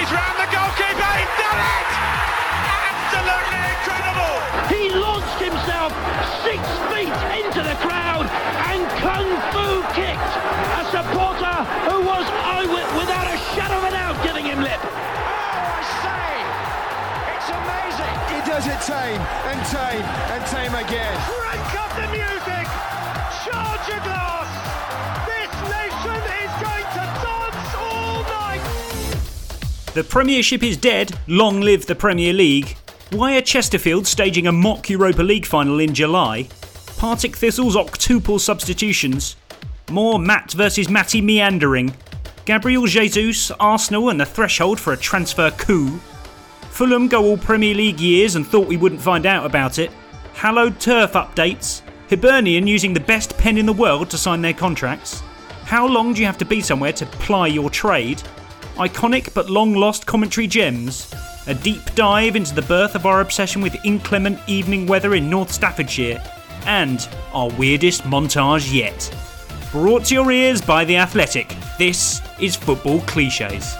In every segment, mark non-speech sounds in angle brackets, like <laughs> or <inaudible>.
He's round the goalkeeper. He's done it! Absolutely incredible! He launched himself six feet into the crowd and kung fu kicked a supporter who was without a shadow of a doubt giving him lip. Oh, I say! It's amazing! He does it time and time and time again. Crank The Premiership is dead, long live the Premier League. Why are Chesterfield staging a mock Europa League final in July? Partick Thistle's octuple substitutions. More Matt versus Matty meandering. Gabriel Jesus, Arsenal and the threshold for a transfer coup. Fulham go all Premier League years and thought we wouldn't find out about it. Hallowed turf updates. Hibernian using the best pen in the world to sign their contracts. How long do you have to be somewhere to ply your trade? Iconic but long lost commentary gems. A deep dive into the birth of our obsession with inclement evening weather in North Staffordshire. And our weirdest montage yet. Brought to your ears by The Athletic, this is Football Cliches.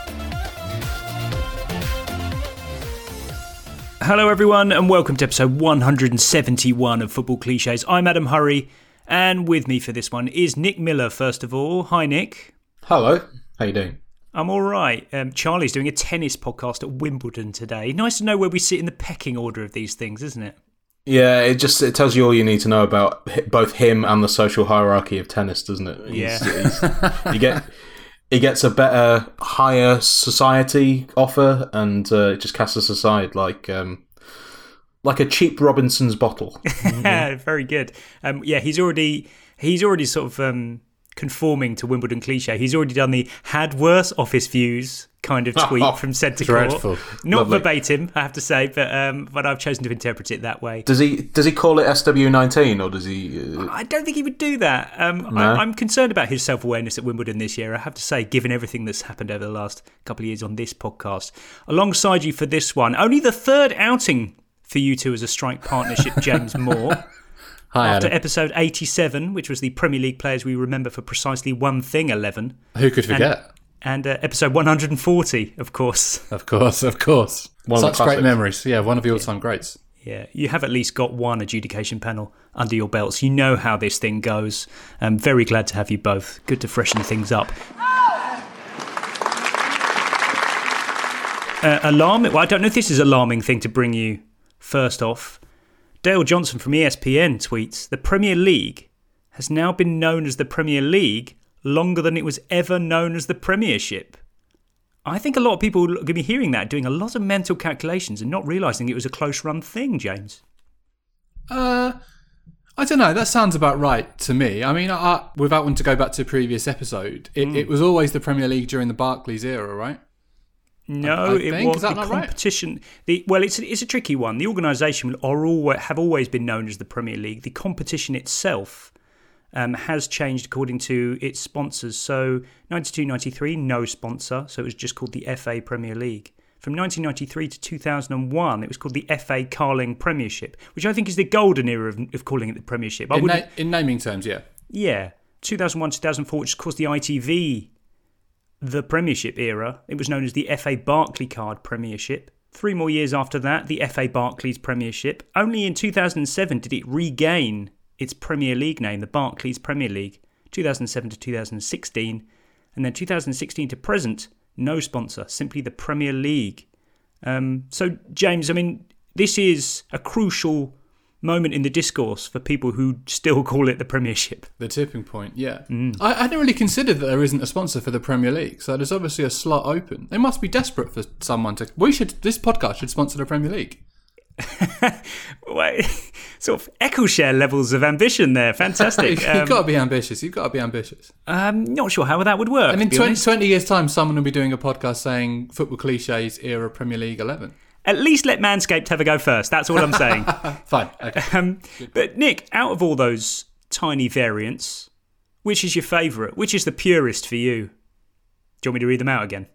Hello, everyone, and welcome to episode 171 of Football Cliches. I'm Adam Hurrey, and with me for this one is Nick Miller, first of all. Hi, Nick. Hello. How you doing? I'm all right. Um, Charlie's doing a tennis podcast at Wimbledon today. Nice to know where we sit in the pecking order of these things, isn't it? Yeah, it just it tells you all you need to know about both him and the social hierarchy of tennis, doesn't it? He's- Yeah. he's- you get he gets a better, higher society offer, and uh, it just casts us aside like um, like a cheap Robinson's bottle. <laughs> Yeah, very good. Um, yeah, he's already he's already sort of um, conforming to Wimbledon cliche. He's already done the had worse office views kind of <laughs> tweet Oh, from centre dreadful. court. Not Lovely. verbatim, I have to say, but um, but I've chosen to interpret it that way. Does he does he call it SW nineteen or does he? Uh, I don't think he would do that. Um, No? I, I'm concerned about his self awareness at Wimbledon this year. I have to say, given everything that's happened over the last couple of years on this podcast, alongside you for this one, only the third outing for you two as a strike partnership, James Moore. <laughs> Hi, After Adam. episode 87, which was the Premier League players we remember for precisely one thing 11. Who could forget? And uh, episode 140, of course. <laughs> of course, of course. One of Such great memories. Yeah, one of the all-time greats. Yeah, you have at least got one adjudication panel under your belts. You know how this thing goes. I'm very glad to have you both. Good to freshen things up. Uh, alarming. Well, I don't know if this is an alarming thing to bring you. First off, Dale Johnson from ESPN tweets: "The Premier League has now been known as the Premier League longer than it was ever known as the Premiership." I think a lot of people are going to be hearing that, doing a lot of mental calculations and not realising it was a close run thing, James. Uh, I don't know. That sounds about right to me. I mean, I, without wanting to go back to a previous episode, it, Hmm. it was always the Premier League during the Barclays era, right? No, I it think. was the not right? competition. The well, it's it's a tricky one. The organisation are always have always been known as the Premier League. The competition itself um, has changed according to its sponsors. So 92 93, no sponsor, so it was just called the FA Premier League. From 1993 to 2001, it was called the FA Carling Premiership, which I think is the golden era of, of calling it the Premiership. I In, na- in naming terms, yeah. yeah. 2001 2004, which is, of course, the ITV, the Premiership era. It was known as the FA Barclaycard Premiership. Three more years after that, the FA Barclays Premiership. Only in 2007 did it regain its Premier League name, the Barclays Premier League. 2007 to 2016. And then 2016 to present, no sponsor, simply the Premier League. Um, so, James, I mean, this is a crucial moment in the discourse for people who still call it the Premiership. The tipping point, yeah. I, I hadn't really considered that there isn't a sponsor for the Premier League, so there's obviously a slot open. They must be desperate for someone to. We should. This podcast should sponsor the Premier League. <laughs> <laughs> Sort of Eccleshare levels of ambition there. Fantastic. <laughs> You've Um, got to be ambitious. You've got to be ambitious. I'm not sure how that would work. And in 20, 20 years' time, someone will be doing a podcast saying football cliches era Premier League 11. At least let Manscaped have a go first. That's all I'm saying. <laughs> Fine. Okay. <laughs> um, but Nick, out of all those tiny variants, which is your favourite? Which is the purest for you? Do you want me to read them out again?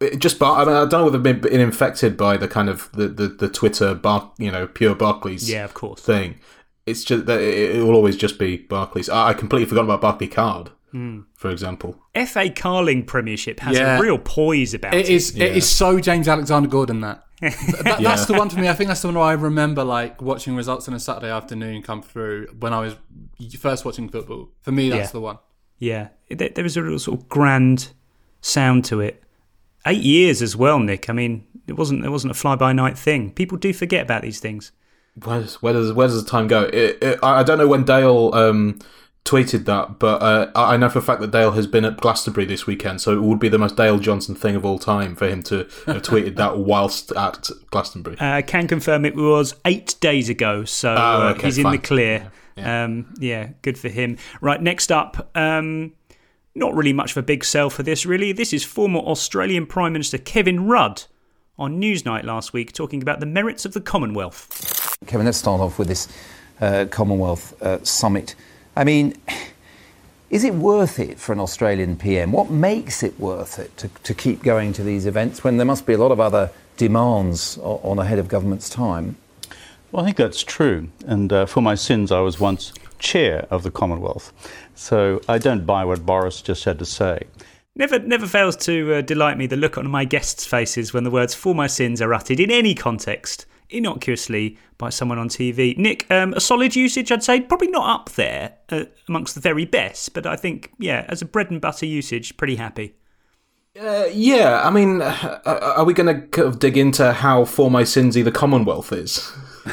It just, bar- I, mean, I don't know whether they've been infected by the kind of the, the, the Twitter, bar- you know, pure Barclays Yeah, of course. thing. It's just that it, it will always just be Barclays. I, I completely forgot about Barclay Card, for example. FA Carling Premiership has Yeah. a real poise about it. It is. It is so James Alexander Gordon that. <laughs> Th- that- That's the one for me. I think that's the one where I remember like watching results on a Saturday afternoon come through when I was first watching football. For me, that's Yeah. the one. Yeah, there, there was a real sort of grand sound to it. Eight years as well, Nick. I mean, it wasn't it wasn't a fly by night thing. People do forget about these things. Where does, where does where does the time go? It, it, I I don't know when Dale um, tweeted that, but uh, I I know for a fact that Dale has been at Glastonbury this weekend, so it would be the most Dale Johnson thing of all time for him to have <laughs> tweeted that whilst at Glastonbury. Uh, I can confirm it was eight days ago, so Oh, uh, okay, he's in the clear. Yeah. Um, yeah, good for him. Right, next up, um, not really much of a big sell for this, really. This is former Australian Prime Minister Kevin Rudd on Newsnight last week talking about the merits of the Commonwealth. Kevin, let's start off with this uh, Commonwealth uh, summit. I mean, is it worth it for an Australian PM? What makes it worth it to, to keep going to these events when there must be a lot of other demands on a head of government's time? Well, I think that's true. And uh, for my sins, I was once chair of the Commonwealth. So I don't buy what Boris just had to say. Never, never fails to uh, delight me the look on my guests' faces when the words "for my sins" are uttered in any context, innocuously by someone on TV. Nick, um, a solid usage, I'd say, probably not up there uh, amongst the very best, but I think, yeah, as a bread and butter usage, pretty happy. Uh, yeah, I mean, uh, are we going to kind of dig into how for my sinsy the Commonwealth is?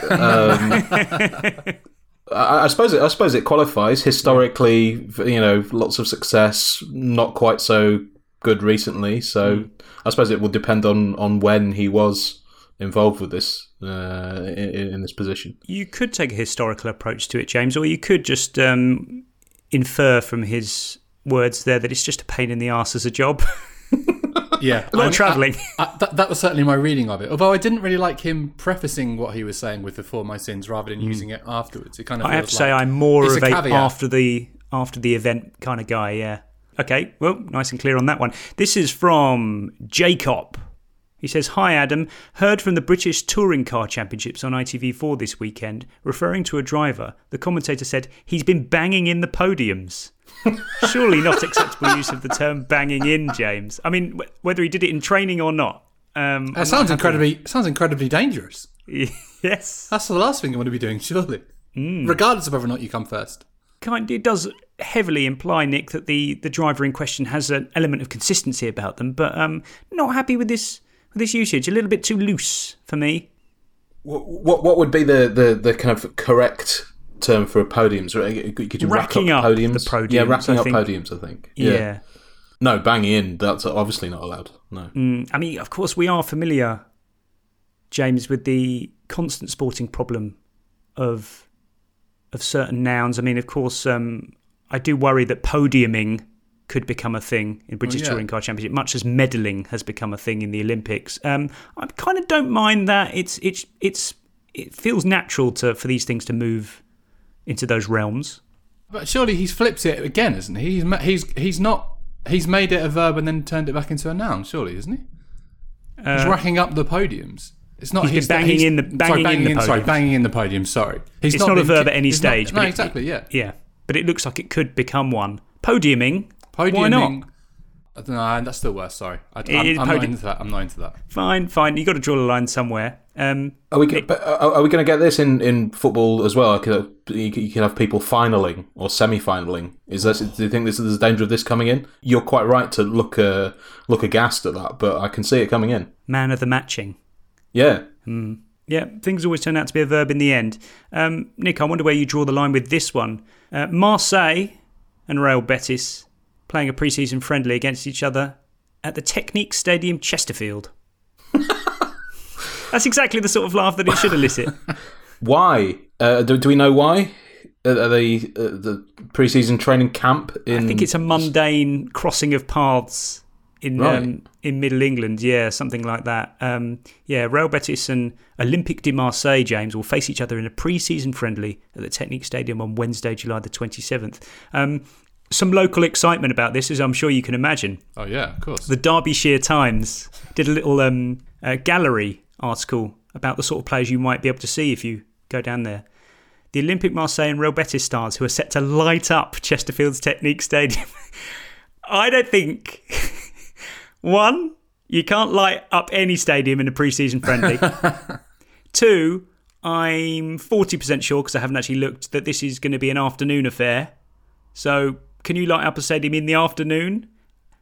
Um, <laughs> I, I suppose it. I suppose it qualifies historically. You know, lots of success, not quite so good recently. So I suppose it will depend on on when he was involved with this uh, in, in this position. You could take a historical approach to it, James, or you could just um, infer from his words there that it's just a pain in the arse as a job. <laughs> Yeah, <laughs> Not I- travelling. I- I- that, that was certainly my reading of it. Although I didn't really like him prefacing what he was saying with the "for my sins" rather than using it afterwards. It kind of. I have feels to say like- I'm more of a, caveat. after the after the event kind of guy. Yeah. Okay. Well, nice and clear on that one. This is from Jacob. He says, "Hi Adam. Heard from the British Touring Car Championships on ITV4 this weekend. Referring to a driver, the commentator said he's been banging in the podiums." <laughs> Surely not acceptable use of the term "banging in," James. I mean, wh- whether he did it in training or not. Um, I'm That not sounds incredibly sounds incredibly dangerous. <laughs> yes. That's the last thing you want to be doing, surely. Hmm. Regardless of whether or not you come first. kind it does heavily imply Nick that the the driver in question has an element of consistency about them, but um, not happy with this with this usage. A little bit too loose for me. What what, what would be the, the, the kind of correct term for podiums? Right? Could you Racking rack up up the podiums? Yeah, podiums, racking I up think. podiums. I think. Yeah. No, banging in. That's obviously not allowed. No. Mm, I mean, of course, we are familiar, James, with the constant sporting problem of of certain nouns. I mean, of course, um, I do worry that podiuming could become a thing in British yeah. Touring Car Championship, much as medaling has become a thing in the Olympics. Um, I kind of don't mind that. It's it's it's it feels natural to for these things to move into those realms. But surely he's flipped it again, isn't he? He's he's he's not he's made it a verb and then turned it back into a noun. Surely, isn't he? he's Uh, racking up the podiums. It's not. He's been banging he's- in the- sorry, banging in banging the Sorry, podiums. banging in the podium. Sorry, he's it's not, a been verb at any he's not- stage. no, it- exactly. Yeah. Yeah, but it looks like it could become one. Podiuming. Why Podiuming. not? I don't know. That's still worse. Sorry, I, I'm, I'm not into that. I'm not into that. Fine, fine. You got to draw the line somewhere. Um, Are we? go- but Are, are we going to get this in, in football as well? Could, you, could- you can have people finaling or semi-finaling. Is this? Do you think this there's a danger of this coming in? You're quite right to look uh, look aghast at that, but I can see it coming in. man of the matching. Yeah. Yeah, things always turn out to be a verb in the end. Um, Nick, I wonder where you draw the line with this one. Uh, Marseille and Real Betis playing a pre-season friendly against each other at the Technique Stadium, Chesterfield. <laughs> That's exactly the sort of laugh that it should elicit. <laughs> Why? Uh, do, do we know why? Are they uh, the pre-season training camp in? I think it's a mundane crossing of paths in Right. um, in Middle England. Yeah, something like that. Um, yeah, Real Betis and Olympique de Marseille, James, will face each other in a pre-season friendly at the Technique Stadium on Wednesday, July the twenty seventh. Um, some local excitement about this, as I'm sure you can imagine. Oh yeah, of course. The Derbyshire Times did a little um, uh, gallery article about the sort of players you might be able to see if you go down there. The Olympique Marseille and Real Betis stars who are set to light up Chesterfield's Technique Stadium. <laughs> I don't think. <laughs> One, you can't light up any stadium in a pre-season friendly. <laughs> Two, I'm 40% sure, because I haven't actually looked, that this is going to be an afternoon affair. So, can you light up a stadium in the afternoon?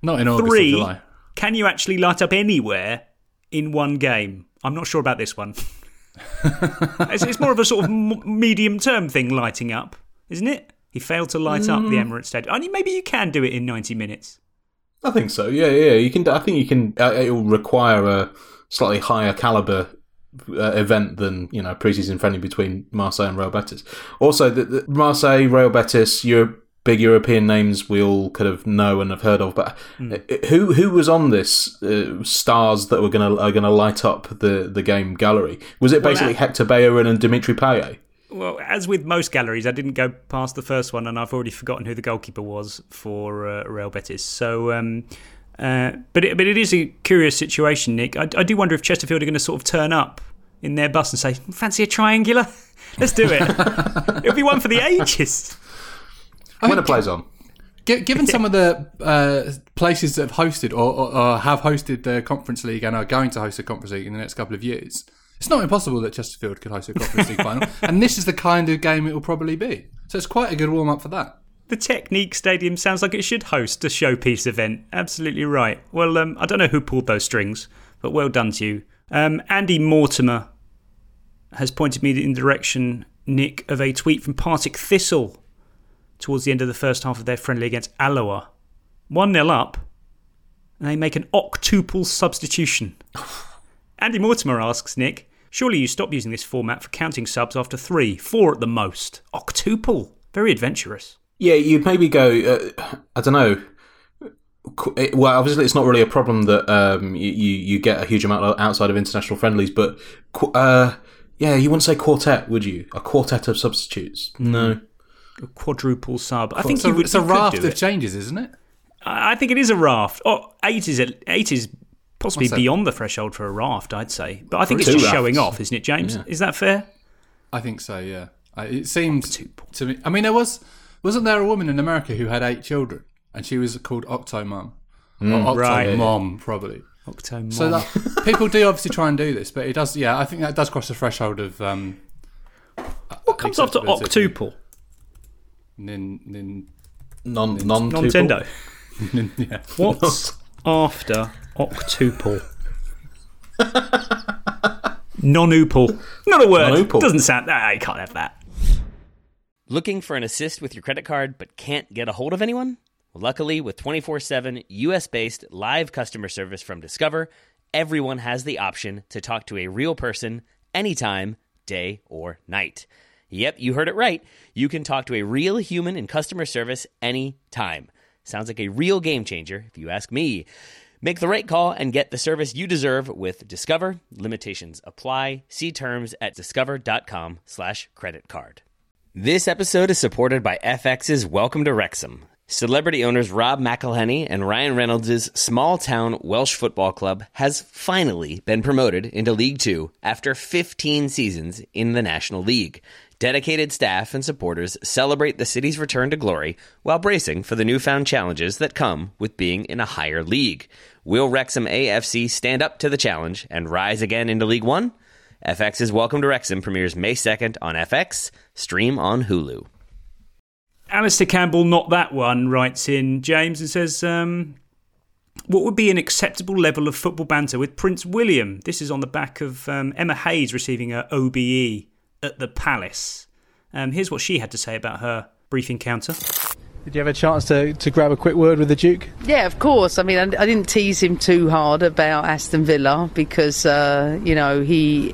Not in August or Three, July. can you actually light up anywhere in one game? I'm not sure about this one. <laughs> it's, it's more of a sort of medium term thing, lighting up, isn't it? He failed to light up the Mm. Emirates Stadium. I mean, maybe you can do it in 90 minutes. I think so. Yeah, yeah. You can. I think you can. Uh, it will require a slightly higher caliber uh, event than you know preseason friendly between Marseille and Real Betis. Also, the, the Marseille, Real Betis, your big European names we all kind of know and have heard of. But uh, who who was on this uh, stars that were gonna are gonna light up the the game gallery? Was it Well, basically uh, Hector Bellerin and Dimitri Payet? Well, as with most galleries, I didn't go past the first one, and I've already forgotten who the goalkeeper was for uh, Real Betis. So, um, uh, but it, but it is a curious situation, Nick. I, I do wonder if Chesterfield are going to sort of turn up in their bus and say, "Fancy a triangular? <laughs> Let's do it. <laughs> It'll be one for the ages." I when it plays on. Gi- Given some of the uh, places that have hosted or, or, or have hosted the Conference League and are going to host the Conference League in the next couple of years, it's not impossible that Chesterfield could host a Conference League final. <laughs> And this is the kind of game it will probably be. So it's quite a good warm up for that. The Technique Stadium sounds like it should host a showpiece event. Absolutely right. Well, um, I don't know who pulled those strings, but well done to you. Um, Andy Mortimer has pointed me in the direction, Nick, of a tweet from Partick Thistle towards the end of the first half of their friendly against Alloa. 1 0 up, and they make an octuple substitution. <sighs> Andy Mortimer asks Nick, surely you stop using this format for counting subs after three, four at the most. Octuple. Very adventurous. Yeah, you'd maybe go. Uh, I don't know. Well, obviously, it's not really a problem that um, you, you you get a huge amount outside of international friendlies, but uh, yeah, you wouldn't say quartet, would you? A quartet of substitutes? No. A quadruple sub. I think it's a, you would, it's a you raft of it. changes, isn't it? I I think it is a raft. Oh, eight is a, eight is possibly beyond the threshold for a raft, I'd say. But I think it's just rafts. showing off, isn't it, James? Yeah. Is that fair? I think so. Yeah, it seems to me. I mean, there was wasn't there a woman in America who had eight children, and she was called Octomom, Mm. or Right. Octomom, probably. Octomom. So that, people do obviously try and do this, but it does. Yeah, I think that does cross the threshold of. Um, what comes after acceptability. octuple? Nin, nin, Non non <laughs> Nintendo. yeah. What's after octuple? Non-oople. Not a word. Non-oople. Doesn't sound. Ah, you can't have that. Looking for an assist with your credit card but can't get a hold of anyone? Luckily, with 24 7 US based live customer service from Discover, everyone has the option to talk to a real person anytime, day or night. Yep, you heard it right. You can talk to a real human in customer service anytime. Sounds like a real game changer, if you ask me. Make the right call and get the service you deserve with Discover. Limitations apply. See terms at discover.com slash credit card. This episode is supported by FX's Welcome to Wrexham. Celebrity owners Rob McElhenney and Ryan Reynolds' small town Welsh football club has finally been promoted into League Two after 15 seasons in the National League. Dedicated staff and supporters celebrate the city's return to glory while bracing for the newfound challenges that come with being in a higher league. Will Wrexham AFC stand up to the challenge and rise again into League One? FX's Welcome to Wrexham premieres May 2nd on FX, stream on Hulu. Alistair Campbell, not that one, writes in James and says, um, What would be an acceptable level of football banter with Prince William? This is on the back of um, Emma Hayes receiving her OBE at the Palace. Um, here's what she had to say about her brief encounter. Did you have a chance to, to grab a quick word with the Duke? Yeah, of course. I mean, I, I didn't tease him too hard about Aston Villa because, uh, you know, he,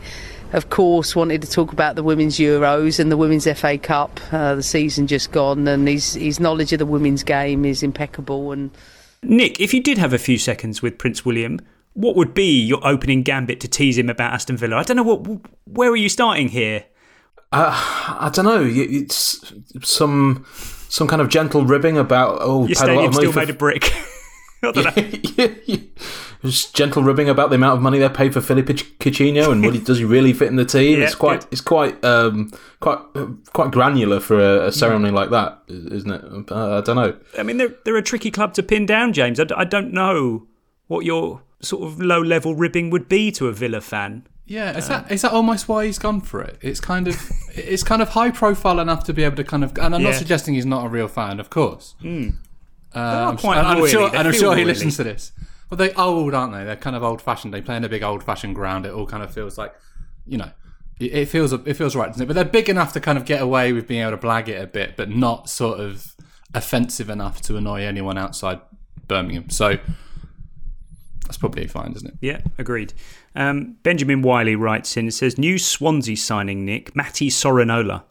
of course, wanted to talk about the Women's Euros and the Women's FA Cup, uh, the season just gone, and his, his knowledge of the women's game is impeccable. And Nick, if you did have a few seconds with Prince William, what would be your opening gambit to tease him about Aston Villa? I don't know what. Where are you starting here? Uh, I don't know. It's some some kind of gentle ribbing about oh, Your paid a lot stadium's of money still for- made of brick. <laughs> <laughs> Just gentle ribbing about the amount of money they paid for Philippe Coutinho and what he, <laughs> does he really fit in the team? Yeah, it's quite good. it's quite um, quite quite granular for a, a ceremony like that, isn't it? Uh, I don't know. I mean, they're, they're a tricky club to pin down, James. I, d- I don't know what your sort of low level ribbing would be to a Villa fan. Yeah, is that is that almost why he's gone for it? It's kind of <laughs> it's kind of high profile enough to be able to kind of. And I'm not Yeah. suggesting he's not a real fan, of course. Mm. Uh, are I'm, quite and I'm oily. sure, They and I'm feel sure he oily. listens to this. Well, they're old, aren't they? They're kind of old fashioned. They play in a big old fashioned ground. It all kind of feels like, you know, it, it feels it feels right, doesn't it? But they're big enough to kind of get away with being able to blag it a bit, but not sort of offensive enough to annoy anyone outside Birmingham. So that's probably fine, isn't it? Yeah, agreed. Um, Benjamin Wiley writes in and says New Swansea signing Nick, Matty Sorinola,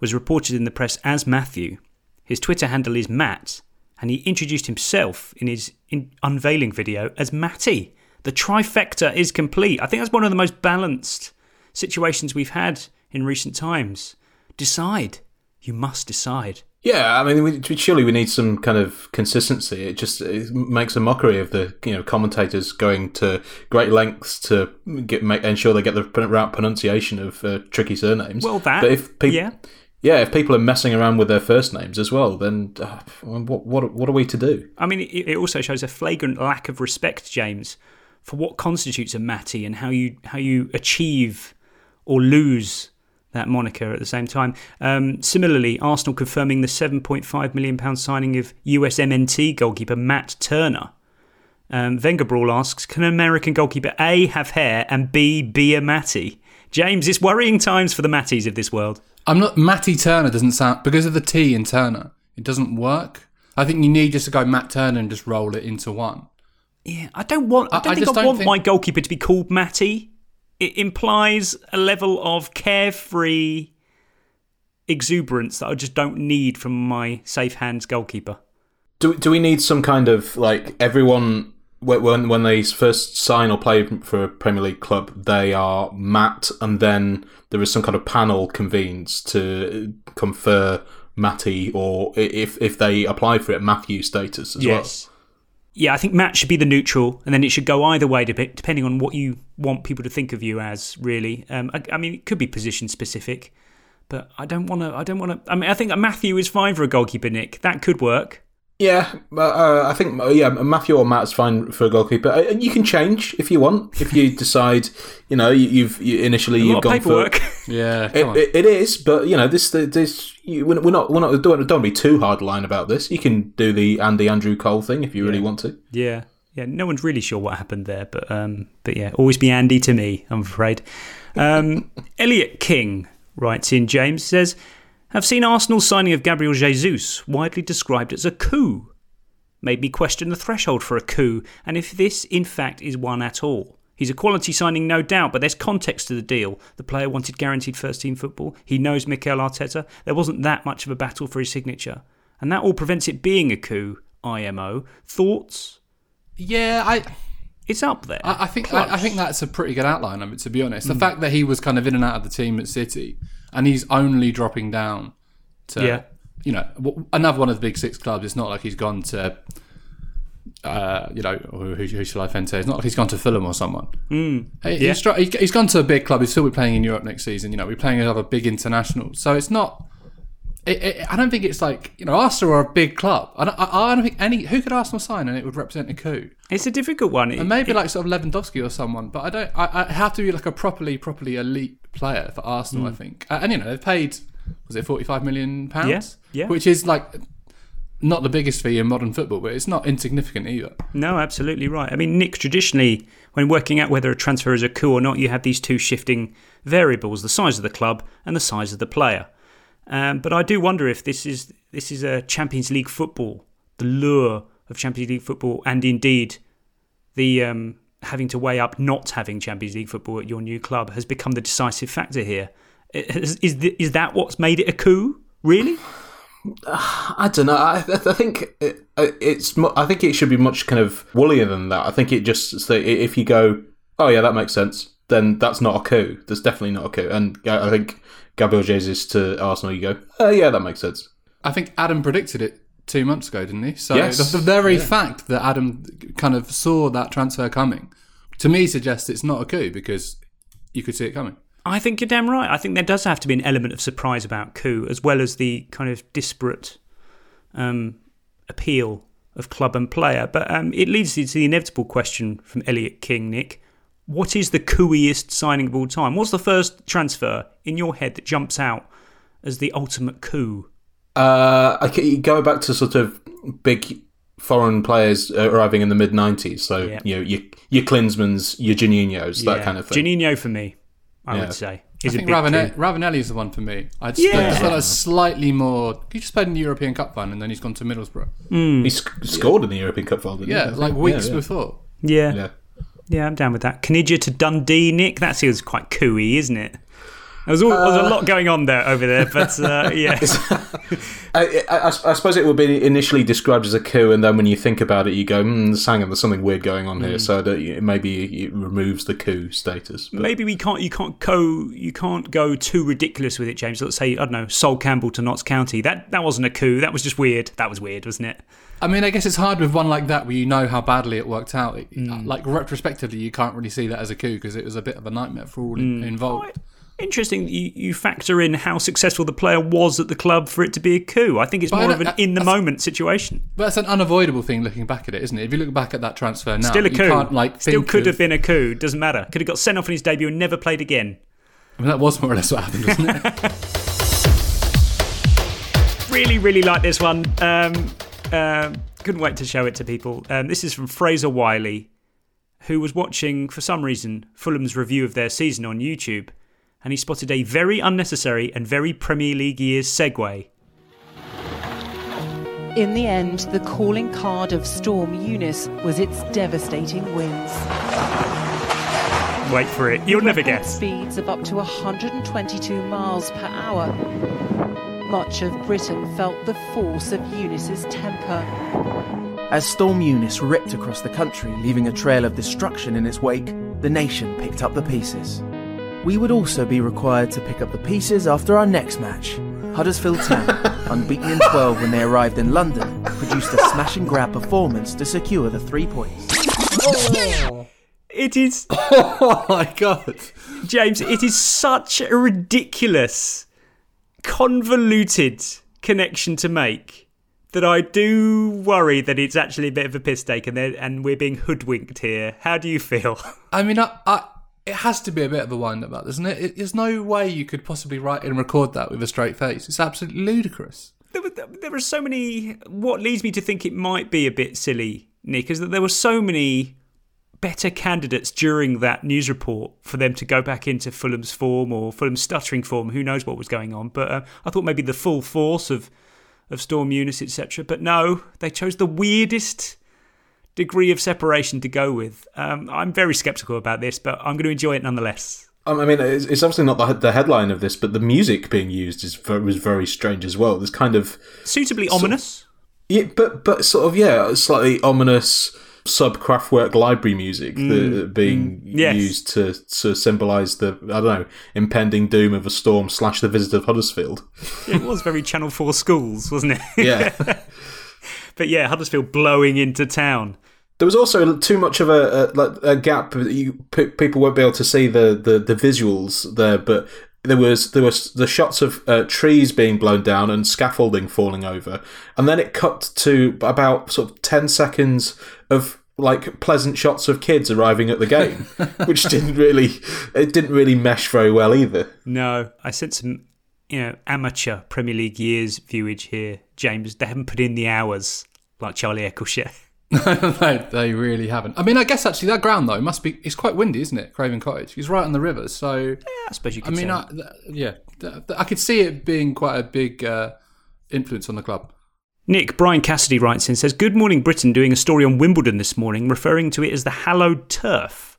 was reported in the press as Matthew. His Twitter handle is Matt, and he introduced himself in his in unveiling video as Matty. The trifecta is complete. I think that's one of the most balanced situations we've had in recent times. Decide. You must decide. Yeah, I mean, we, surely we need some kind of consistency. It just it makes a mockery of the you know commentators going to great lengths to get make ensure they get the right pronunciation of uh, tricky surnames. Well, that- but if people, yeah. yeah, if people are messing around with their first names as well, then uh, what what what are we to do? I mean, it, it also shows a flagrant lack of respect, James, for what constitutes a Matty and how you how you achieve or lose that moniker at the same time. Um, similarly, Arsenal confirming the 7.5 million pound signing of USMNT goalkeeper Matt Turner. Um, Brawl asks, can an American goalkeeper A have hair and B be a Matty? James, it's worrying times for the Matties of this world. I'm not Matty Turner doesn't sound because of the T in Turner. It doesn't work. I think you need just to go Matt Turner and just roll it into one. Yeah, I don't want. I I- don't I think just I want think- my goalkeeper to be called Matty. It implies a level of carefree exuberance that I just don't need from my safe hands goalkeeper. Do do we need some kind of like everyone when when they first sign or play for a Premier League club, they are Matt, and then there is some kind of panel convenes to confer Matty, or if if they apply for it, Matthew status as yes. Yeah, I think Matt should be the neutral, and then it should go either way, depending on what you want people to think of you as. Really, um, I, I mean, it could be position specific, but I don't want to. I don't want to. I mean, I think Matthew is fine for a goalkeeper. Nick, that could work. Yeah, but, uh, I think uh, yeah, Matthew or Matt's fine for a goalkeeper. Uh, You can change if you want. If you <laughs> decide, you know, you, you've you, initially A you've of gone paperwork. for Yeah, It, it, it is, but you know this this you, we're not we're not don't don't be too hard line about this. You can do the Andy Andrew Cole thing if you really want to. Yeah, yeah. No one's really sure what happened there, but um, but yeah, always be Andy to me. I'm afraid. Um, <laughs> Elliot King writes in. James says, "Have seen Arsenal's signing of Gabriel Jesus widely described as a coup. Made me question the threshold for a coup, and if this in fact is one at all." He's a quality signing, no doubt, but there's context to the deal. The player wanted guaranteed first team football. He knows Mikel Arteta. There wasn't that much of a battle for his signature. And that all prevents it being a coup, IMO. Thoughts? Yeah, I. It's up there. I, I think I, I think that's a pretty good outline of it. To be honest, the Mm. fact that he was kind of in and out of the team at City, and he's only dropping down To, Yeah. You know, another one of the big six clubs. It's not like he's gone to. Uh, you know, who, who, who shall I say? It's not like he's gone to Fulham or someone. Mm. He- Yeah. he's, he's gone to a big club. He'll still be playing in Europe next season. You know, we're playing another big international. So it's not. It, it, I don't think it's like you know Arsenal are a big club. I don't, I, I don't think any who could Arsenal sign and it would represent a coup. It's a difficult one. And maybe like sort of Lewandowski or someone, but I don't. I, I have to be like a properly, properly elite player for Arsenal. I Mm. think, uh, and you know they've paid was it forty five million pounds? Yeah, yeah. which is like not the biggest fee in modern football, but it's not insignificant either. No, absolutely right. I mean, Nick, traditionally, when working out whether a transfer is a coup or not, you have these two shifting variables the size of the club and the size of the player. Um, but I do wonder if this is this is a Champions League football, the lure of Champions League football, and indeed the um, having to weigh up not having Champions League football at your new club has become the decisive factor here. Is, is, is that what's made it a coup? Really? I don't know. I, I think it, uh, it's. mu- I think it should be much kind of woollier than that. I think it just so if you go, oh yeah, that makes sense. Then that's not a coup. That's definitely not a coup. And I think Gabriel Jesus to Arsenal, you go, oh yeah, that makes sense. I think Adam predicted it two months ago, didn't he? So Yes. the, the very Yeah. fact that Adam kind of saw that transfer coming, to me, suggests it's not a coup because you could see it coming. I think you're damn right. I think there does have to be an element of surprise about coup, as well as the kind of disparate um, appeal of club and player. But um, it leads you to the inevitable question from Elliot King, Nick. What is the cooiest signing of all time? What's the first transfer in your head that jumps out as the ultimate coup? Uh, you go back to sort of big foreign players arriving in the mid '90s. So Yeah. you know your your Klinsmanns, your Juninhos, that Yeah. kind of thing. Juninho for me, I Yeah. would say. I Is a think big Ravanelli, is the one for me. I just, Yeah. I just felt like slightly more. He just played in the European Cup final and then he's gone to Middlesbrough. Mm. He sc- scored in the European Cup final. didn't Yeah, think. like weeks Yeah, yeah. before. Yeah. Yeah. Yeah, I'm down with that. Caniggia to Dundee, Nick. That feels quite cooey, isn't it? There's, all, there's a lot going on there over there, <laughs> but uh, yeah. <laughs> I, I, I suppose it would be initially described as a coup, and then when you think about it, you go, mm, "Hang on, there's something weird going on here." Mm. So that you- maybe it removes the coup status. But Maybe we can't. You can't go. You can't go too ridiculous with it, James. Let's say I don't know. Sol Campbell to Notts County. That that wasn't a coup. That was just weird. That was weird, wasn't it? I mean, I guess it's hard with one like that where you know how badly it worked out. It- Mm. Like retrospectively, you can't really see that as a coup because it was a bit of a nightmare for all Mm. involved. Interesting. that You, you factor in how successful the player was at the club for it to be a coup. I think it's But more of an in the moment situation. But that's an unavoidable thing looking back at it, isn't it? If you look back at that transfer now, Still a you coup. can't like Still could of- have been a coup. Doesn't matter. Could have got sent off in his debut and never played again. I mean, that was more or less what happened, wasn't it? <laughs> really, really like this one. Um, um, couldn't wait to show it to people. Um, this is from Fraser Wiley, who was watching, for some reason, Fulham's review of their season on YouTube, and he spotted a very unnecessary and very Premier League years segue. In the end, the calling card of Storm Eunice was its devastating winds. Wait for it. You'll never guess. Speeds of up to 122 miles per hour. Much of Britain felt the force of Eunice's temper. As Storm Eunice ripped across the country, leaving a trail of destruction in its wake, the nation picked up the pieces. We would also be required to pick up the pieces after our next match. Huddersfield Town, <laughs> unbeaten in 12 when they arrived in London, produced a smash and grab performance to secure the three points. It is. <laughs> Oh my god. James, it is such a ridiculous, convoluted connection to make that I do worry that it's actually a bit of a piss take and, and we're being hoodwinked here. How do you feel? I mean, I, I, it has to be a bit of a wind up, doesn't it? it? There's no way you could possibly write and record that with a straight face. It's absolutely ludicrous. There, were, there are so many. What leads me to think it might be a bit silly, Nick, is that there were so many better candidates during that news report for them to go back into Fulham's form or Fulham's stuttering form. Who knows what was going on? But uh, I thought maybe the full force of of Storm Eunice, etc. But no, they chose the weirdest degree of separation to go with. Um, I'm very sceptical about this, but I'm going to enjoy it nonetheless. Um, I mean, it's, it's obviously not the, the headline of this, but the music being used is was very strange as well. There's kind of Suitably sort- ominous. Yeah, but but sort of yeah, slightly ominous, sub Kraftwerk library music Mm, being mm, yes. used to to symbolise the I don't know impending doom of a storm slash the visit of Huddersfield. it was very Channel 4 schools, wasn't it? Yeah. <laughs> but yeah, Huddersfield blowing into town. There was also too much of a, a, like, a gap. You, people won't be able to see the, the, the visuals there, but there was there was the shots of uh, trees being blown down and scaffolding falling over, and then it cut to about sort of ten seconds of like pleasant shots of kids arriving at the game, <laughs> which didn't really it didn't really mesh very well either. No, I sent some, you know, amateur Premier League years viewage here, James. They haven't put in the hours like Charlie Eccleshare. <laughs> no, they really haven't. I mean, I guess actually that ground though must be. It's quite windy, isn't it? Craven Cottage. It's right on the river, so yeah, I suppose you Could I mean, say. I, th- yeah, th- th- I could see it being quite a big uh, influence on the club. Nick Brian Cassidy writes in says, "Good morning, Britain. Doing a story on Wimbledon this morning, referring to it as the hallowed turf.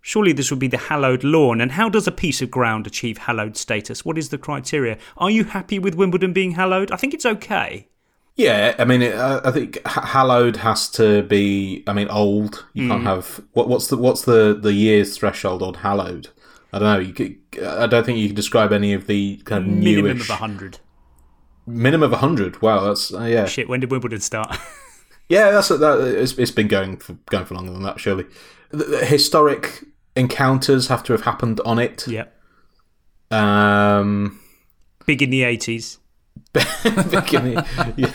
Surely this would be the hallowed lawn. And how does a piece of ground achieve hallowed status? What is the criteria? Are you happy with Wimbledon being hallowed? I think it's okay. Yeah, I mean, it, I think hallowed has to be. I mean, old. You can't Mm. have what, what's the what's the the years threshold on hallowed? I don't know. You could, I don't think you can describe any of the kind of Minimum newish of hundred. minimum of hundred. Wow, that's uh, yeah, Shit. When did Wimbledon start? <laughs> yeah. That's that. It's, it's been going for going for longer than that. Surely, the, the historic encounters have to have happened on it. Yep. Um, Big in the eighties. <laughs> yeah.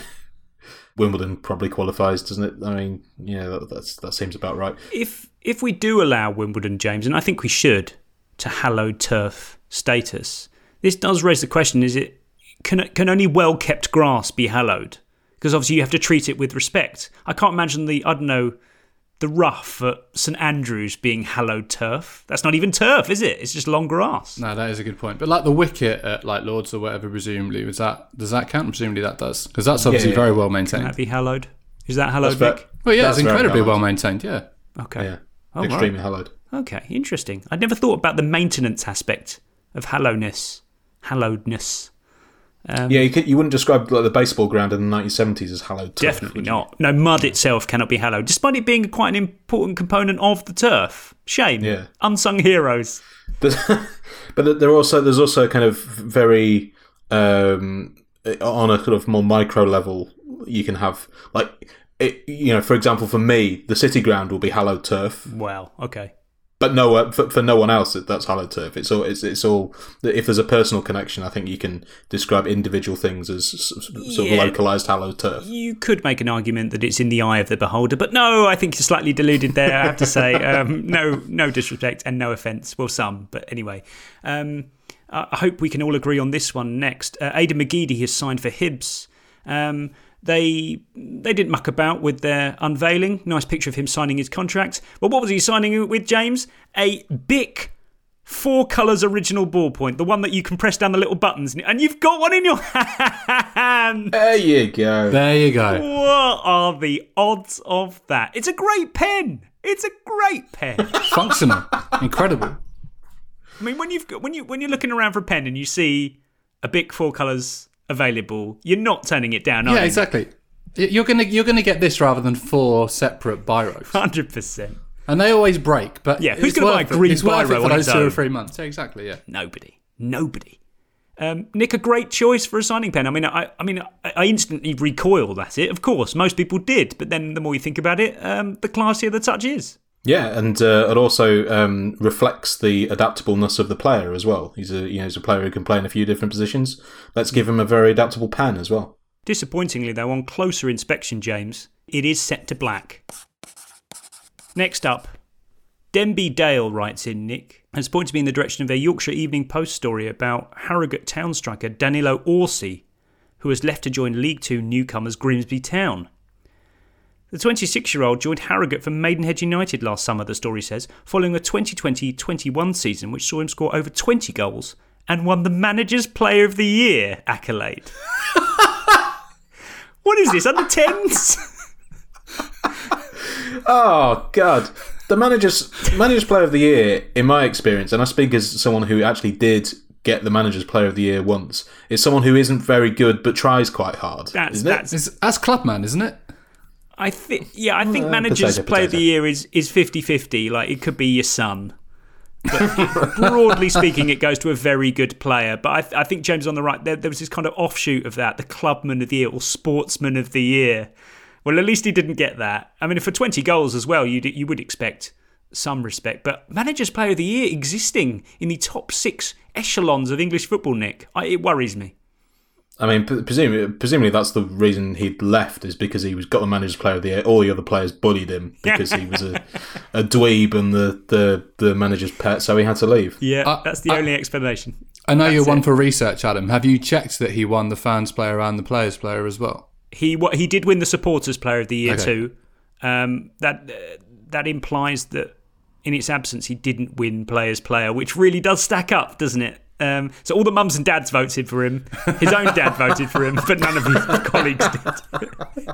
Wimbledon probably qualifies, doesn't it? I mean, yeah, that, that's that seems about right. if if we do allow Wimbledon, James, and I think we should, to hallowed turf status, this does raise the question: Is it can can only well kept grass be hallowed? Because obviously you have to treat it with respect. I can't imagine the I don't know the rough at St Andrews being hallowed turf. That's not even turf, is it? It's just long grass. No, that is a good point. But like the wicket at like Lords or whatever, presumably, was that does that count? Presumably that does, because that's obviously yeah. very well maintained. Can maintained. that be hallowed? Is that hallowed, That's Vic? Well, yeah, That's it's incredibly well maintained. Yeah. Okay. Yeah, Oh, right. extremely hallowed. Okay, interesting. I'd never thought about the maintenance aspect of hallowness. Hallowedness. Um, Yeah, you, could, you wouldn't describe like the baseball ground in the 1970s as hallowed turf. Definitely not. No, mud itself cannot be hallowed, despite it being quite an important component of the turf. Shame. Yeah. Unsung heroes. But, <laughs> but there also there's also kind of very um, on a sort of more micro level. You can have like it, you know, for example, for me, the city ground will be hallowed turf, Well, okay. But no for, for no one else that's hallowed turf. It's all it's, it's all if there's a personal connection, I think you can describe individual things as sort Yeah. of localized hallowed turf. You could make an argument that it's in the eye of the beholder, but no, I think you're slightly deluded there. I have to say, <laughs> um, no, no disrespect and no offence. Well, some, but anyway. Um, I hope we can all agree on this one next. Uh, Aidan McGeady has signed for Hibs. Um, they they didn't muck about with their unveiling. Nice picture of him signing his contract. Well, what was he signing with, James? A Bic four colours original ballpoint, the one that you can press down the little buttons, and you've got one in your <laughs> hand. There you go. There you go. What are the odds of that? It's a great pen. It's a great pen. Functional, incredible. I mean, when you've got, when you when you're looking around for a pen and you see a Bic four colours available, you're not turning it down. Are Yeah, you? exactly. You're gonna you're gonna get this rather than four separate biros, Hundred percent. and they always break. But Yeah, who's gonna buy a green It's biro it for those two or three months. Yeah, exactly. Yeah. Nobody. Nobody. Um, Nick, a great choice for a signing pen. I mean, I, I mean, I, I instantly recoiled at it. Of course, most people did, but then the more you think about it, um, the classier the touch is. Yeah, and uh, it also um, reflects the adaptableness of the player as well. He's a you know he's a player who can play in a few different positions. Let's give him a very adaptable pan as well. Disappointingly, though, on closer inspection, James, it is set to black. Next up, Denby Dale writes in Nick has pointed me in the direction of a Yorkshire Evening Post story about Harrogate town striker Danilo Orsi, who has left to join League Two newcomers Grimsby Town. The 26 year old joined Harrogate from Maidenhead United last summer, the story says, following a 2020 21 season which saw him score over 20 goals and won the Manager's Player of the Year accolade. <laughs> what is this, under 10s? <laughs> Oh God, the manager's manager's player of the year, in my experience, and I speak as someone who actually did get the manager's player of the year once, is someone who isn't very good but tries quite hard. That's, isn't it? that's It's, that's Clubman, isn't it? I think, yeah, I think Uh, managers potato, player of the year is is 50-50. Like it could be your son. But broadly speaking, it goes to a very good player. But I, th- I think James is on the right. There, there was this kind of offshoot of that, the clubman of the year or sportsman of the year. Well, at least he didn't get that. I mean, for twenty goals as well, you you would expect some respect. But managers player of the year existing in the top six echelons of English football, Nick, I, it worries me. I mean, presumably, presumably that's the reason he'd left is because he was got the manager's player of the year. All the other players bullied him because he was a, a dweeb and the, the, the manager's pet, so he had to leave. Yeah, that's the only explanation. I know That's you're one for research, Adam. Have you checked that he won the fans player and the players player as well? He what he did win the supporters player of the year Okay. too. Um, that uh, that implies that in its absence he didn't win players player, which really does stack up, doesn't it? Um, so all the mums and dads voted for him. His own dad voted for him, but none of his <laughs> colleagues did.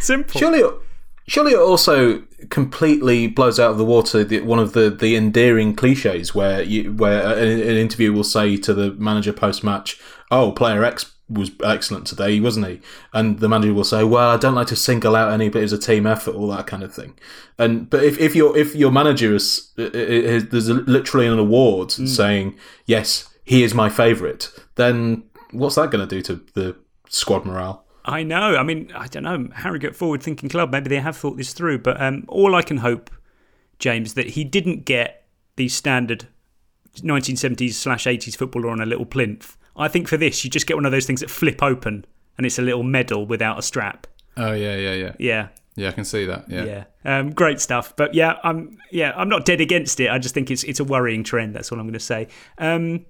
Simple. Surely, surely it also completely blows out of the water the, one of the, the endearing cliches where you where an, an interview will say to the manager post match, "Oh, player X was excellent today, wasn't he?" And the manager will say, "Well, I don't like to single out any, but it was a team effort, all that kind of thing." And but if, if your if your manager is, is there's literally an award saying, "Yes, he is my favourite," then what's that going to do to the squad morale? I know. I mean, I don't know. Harrogate Forward Thinking Club, maybe they have thought this through. But um, all I can hope, James, that he didn't get the standard 1970s slash 80s footballer on a little plinth. I think for this, you just get one of those things that flip open and it's a little medal without a strap. Oh yeah, yeah, yeah. Yeah. Yeah, I can see that. Yeah. Yeah. Um, great stuff. But yeah, I'm yeah, I'm not dead against it. I just think it's it's a worrying trend. That's all I'm going to say. Um,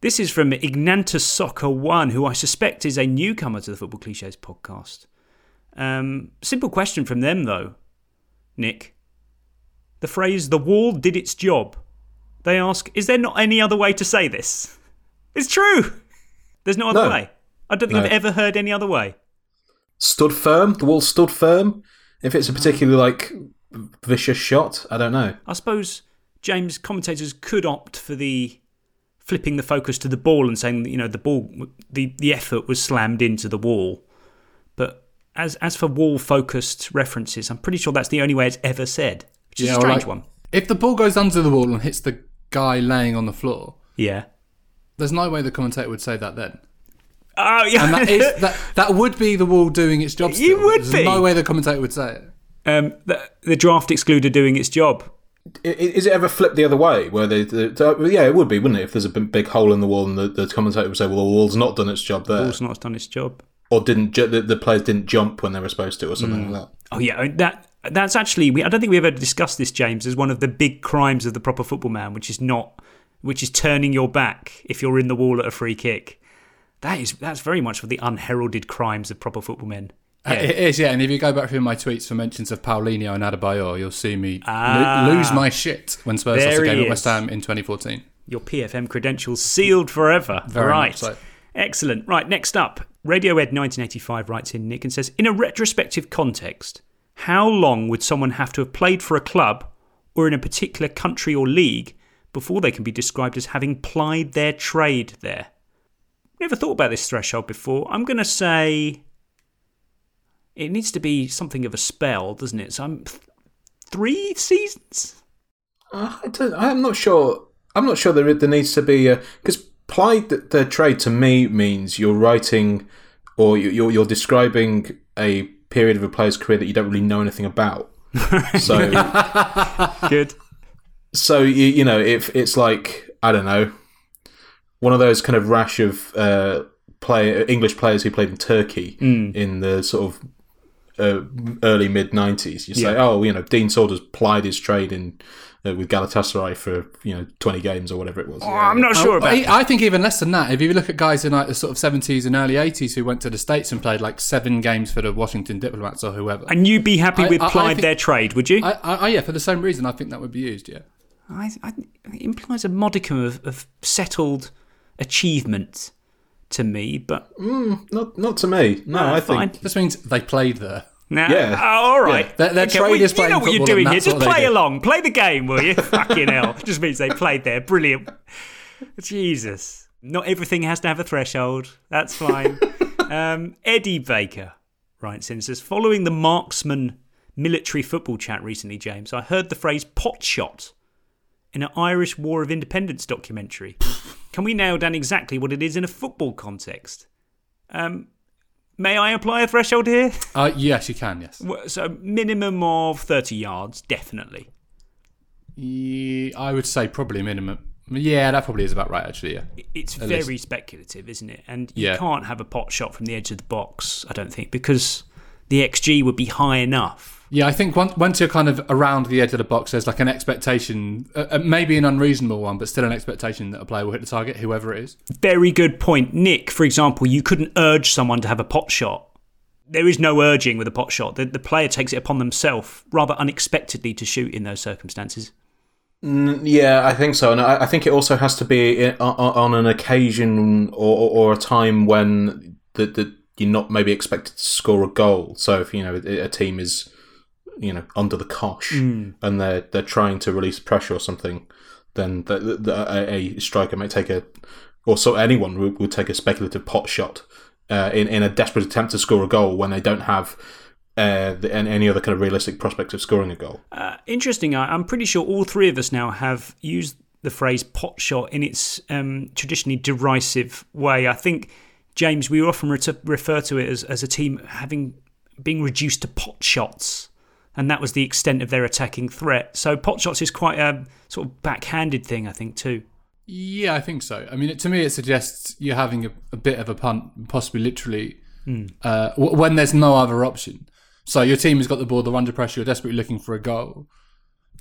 this is from Ignantus Soccer One, who I suspect is a newcomer to the Football Cliches podcast. Um, simple question from them though, Nick. The phrase "the wall did its job." They ask, "Is there not any other way to say this?" It's true. There's no other No. way. I don't think No. I've ever heard any other way. stood firm. The wall stood firm. If it's a particularly like vicious shot, I don't know. I suppose James commentators could opt for the flipping the focus to the ball and saying that, you know the ball the the effort was slammed into the wall. But as as for wall focused references, I'm pretty sure that's the only way it's ever said, which is a strange like, one. If the ball goes under the wall and hits the guy laying on the floor, Yeah. There's no way the commentator would say that then. Oh yeah. And that is <laughs> that that would be the wall doing its job. Still. You would There's be. no way the commentator would say it. Um, the, the draft excluder doing its job. I- i- Is it ever flipped the other way? Where they, they yeah, it would be, wouldn't it? If there's a big hole in the wall and the, the commentator would say, "Well, the wall's not done its job there," Ball's not done its job. or didn't ju- the, the players didn't jump when they were supposed to, or something Mm. like that. Oh yeah, that that's actually. We, I don't think we've ever discussed this, James, as one of the big crimes of the proper football man, which is not, which is turning your back if you're in the wall at a free kick. That is that's very much for the unheralded crimes of proper football men. Uh, It is, yeah. And if you go back through my tweets for mentions of Paulinho and Adebayor, you'll see me lo- Ah. lose my shit when Spurs lost a game at West. Ham in 2014. Your PFM credentials sealed forever. Very right. so. Excellent. Right, next up. Radioed 1985 writes in Nick and says In a retrospective context, how long would someone have to have played for a club or in a particular country or league before they can be described as having plied their trade there? Never thought about this threshold before. I'm going to say it needs to be something of a spell, doesn't it? So I'm th- three seasons. Uh, I don't, I'm not sure. I'm not sure there there needs to be because plied th- their trade to me means you're writing or you- you're you're describing a period of a player's career that you don't really know anything about. <laughs> So good. So you you know if it's like I don't know one of those kind of rash of uh, play English players who played in Turkey Mm. in the sort of uh, early mid '90s. You say, Yeah. oh, you know, Dean Saunders plied his trade in uh, with Galatasaray for you know 20 games or whatever it was. I'm not sure about I, I think even less than that. If you look at guys in like the sort of 70s and early 80s who went to the States and played like seven games for the Washington Diplomats or whoever. And you'd be happy I- with I- I plied think- their trade, would you? I, I, I- yeah, for the same reason, I think that would be used. Yeah. I, I, it implies a modicum of, of settled achievement to me, but Mm, not not to me. No, Ah, I fine. think This means they played there. Nah, Yeah. oh, all right. Yeah. Their- their Okay, trade well, is you playing know what you're football doing here. Just play along. Play the game, will you? <laughs> Fucking hell. Just means they played there. Brilliant. Jesus. Not everything has to have a threshold. That's fine. <laughs> um, Eddie Baker writes in says, following the marksman military football chat recently, James, I heard the phrase pot shot in an Irish War of Independence documentary. Can we nail down exactly what it is in a football context? Um, may I apply a threshold here? Uh, yes, you can. Yes. So minimum of thirty yards, definitely. Yeah, I would say probably minimum. Yeah, that probably is about right. Actually, yeah. It's At very least. speculative, isn't it? And you Yeah. can't have a pot shot from the edge of the box, I don't think, because the XG would be high enough. Yeah, I think once, once you're kind of around the edge of the box, there's like an expectation, uh, uh, maybe an unreasonable one, but still an expectation that a player will hit the target, whoever it is. Very good point. Nick, for example, you couldn't urge someone to have a pot shot. There is no urging with a pot shot. The, the player takes it upon themselves rather unexpectedly to shoot in those circumstances. Mm, Yeah, I think so, and I, I think it also has to be on an occasion or, or, or a time when the, the you're not maybe expected to score a goal. So if you know a team is you know under the cosh Mm. and they're they're trying to release pressure or something, then the, the, the, a, a striker may take a or so anyone would, would take a speculative pot shot uh, in in a desperate attempt to score a goal when they don't have uh, the, any other kind of realistic prospect of scoring a goal. Uh, interesting. I, I'm pretty sure all three of us now have used the phrase pot shot in its um, traditionally derisive way. I think, James, we often re- refer to it as, as a team having being reduced to pot shots, and that was the extent of their attacking threat. So pot shots is quite a sort of backhanded thing, I think, too. Yeah, I think so. I mean, it, to me, it suggests you're having a, a bit of a punt, possibly literally, Hmm. uh, w- when there's no other option. So your team has got the ball, they're under pressure, you're desperately looking for a goal.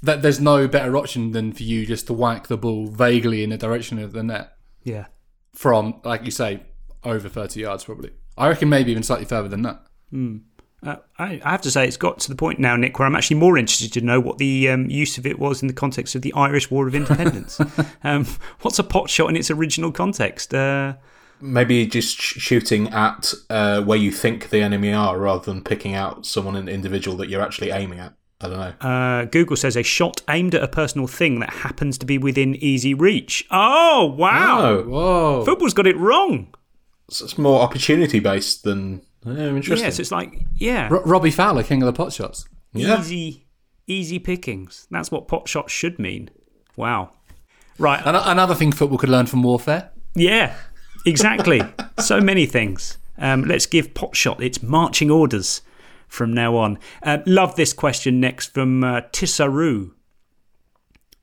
That there's no better option than for you just to whack the ball vaguely in the direction of the net Yeah. from, like you say, over 30 yards probably. I reckon maybe even slightly further than that. Hmm. Uh, I, I have to say, it's got to the point now, Nick, where I'm actually more interested to know what the um, use of it was in the context of the Irish War of Independence. <laughs> um, what's a pot shot in its original context? Uh, maybe just sh- shooting at uh, where you think the enemy are rather than picking out someone an individual that you're actually aiming at. I don't know. uh, Google says a shot aimed at a personal thing that happens to be within easy reach. Oh, wow. Oh. Whoa. Football's got it wrong. So it's more opportunity based than. Oh, interesting. Yeah, so it's like, yeah. R- Robbie Fowler, king of the pot shots. Yeah. Easy, easy pickings. That's what pot shots should mean. Wow. Right. An- another thing football could learn from warfare. Yeah, exactly. <laughs> so many things. Um, let's give pot shot its marching orders from now on. Uh, love this question next from uh, Tissaru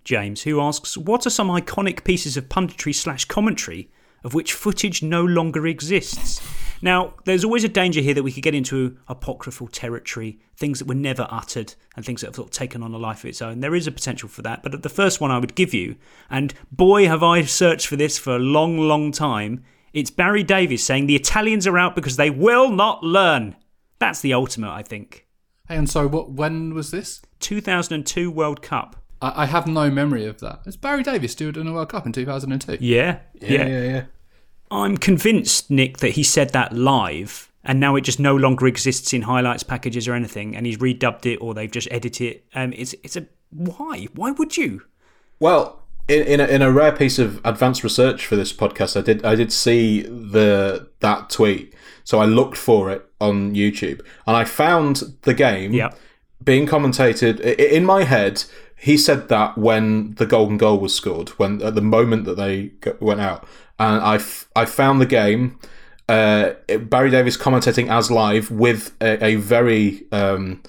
James, who asks, "What are some iconic pieces of punditry slash commentary of which footage no longer exists?" Now, there's always a danger here that we could get into apocryphal territory, things that were never uttered, and things that have sort of taken on a life of its own. There is a potential for that, but the first one I would give you, and boy, have I searched for this for a long, long time. It's Barry Davies saying the Italians are out because they will not learn. That's the ultimate, I think. Hey, and so what? When was this? 2002 World Cup. I, I have no memory of that. Is Barry Davies still doing a World Cup in 2002? Yeah, yeah, yeah, yeah. I'm convinced, Nick, that he said that live, and now it just no longer exists in highlights packages or anything, and he's redubbed it or they've just edited it. Um, it's it's a why? Why would you? Well, in in a, in a rare piece of advanced research for this podcast, I did I did see the that tweet, so I looked for it on YouTube, and I found the game being commentated in my head. He said that when the golden goal was scored, when at the moment that they went out, and I, f- I found the game. Uh, Barry Davies commentating as live with a, a very um,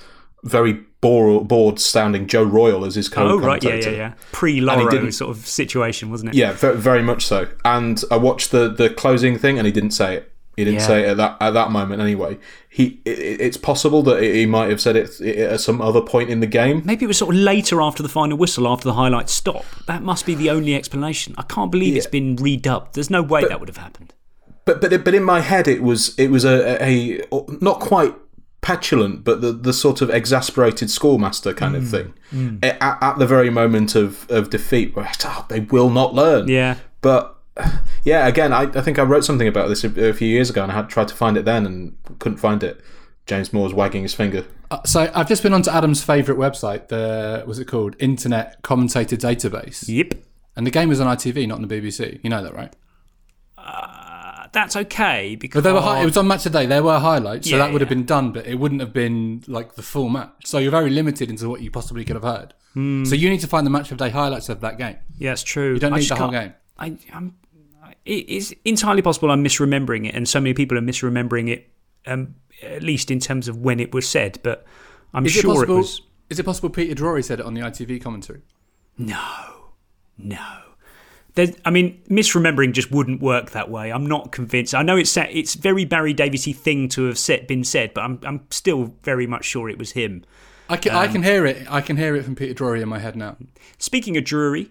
very bore, bored sounding Joe Royle as his Oh co-commentator. right, yeah, yeah, yeah. Pre Lawro sort of situation, wasn't it? Yeah, ve- very much so. And I watched the the closing thing, and he didn't say it. He didn't Yeah. say it at that at that moment. Anyway, he it, it's possible that he might have said it at some other point in the game. Maybe it was sort of later after the final whistle, after the highlights stop. That must be the only explanation. I can't believe it's been redubbed. There's no way that would have happened. But but but in my head, it was it was a, a, a not quite petulant, but the the sort of exasperated schoolmaster kind of Mm, thing. mm. At, at the very moment of of defeat, where oh, they will not learn. Yeah. But <sighs> yeah, again, I, I think I wrote something about this a, a few years ago, and I had tried to find it then and couldn't find it. James Moore's wagging his finger. Uh, so I've just been onto Adam's favourite website. The was it called? Internet Commentator Database. Yep. And the game was on ITV, not on the BBC. You know that, right? Uh, that's okay because But they were hi- it was on match today. There were highlights, so Yeah, that would have been done, but it wouldn't have been like the full match. So you're very limited into what you possibly could have heard. Hmm. So you need to find the match of the day highlights of that game. Yeah, it's true. You don't I need the whole game. I, I'm, it- it's entirely possible I'm misremembering it, and so many people are misremembering it. Um, at least in terms of when it was said, but I'm is sure it possible? it was. Is it possible Peter Drury said it on the ITV commentary? No, no. There's, I mean, misremembering just wouldn't work that way. I'm not convinced. I know it's it's very Barry Daviesy thing to have said, been said, but I'm I'm still very much sure it was him. I can, I Um, can hear it. I can hear it from Peter Drury in my head now. Speaking of Drury,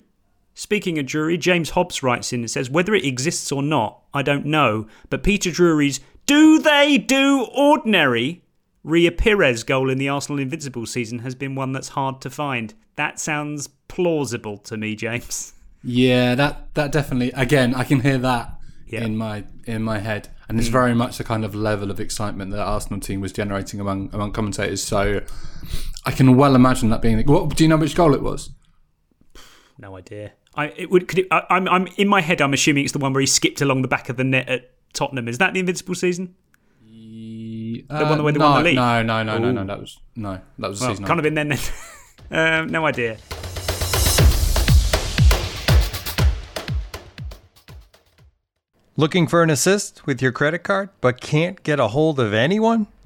speaking of Drury, James Hobbs writes in and says whether it exists or not, I don't know. But Peter Drury's "Do they do ordinary?" Ria Pires goal in the Arsenal Invincible season has been one that's hard to find. That sounds plausible to me, James. Yeah, that that definitely. Again, I can hear that in my in my head, and it's Mm. very much the kind of level of excitement that Arsenal team was generating among among commentators. So I can well imagine that being. What do you know which goal it was? No idea. I it would. Could it, I, I'm I'm in my head. I'm assuming it's the one where he skipped along the back of the net at Tottenham. Is that the Invincible season? the one where they Uh, no, won the league. No, no, no, no, no. That was no. That was the Well, season. kind of in then. then. <laughs> um, no idea. Looking for an assist with your credit card but can't get a hold of anyone?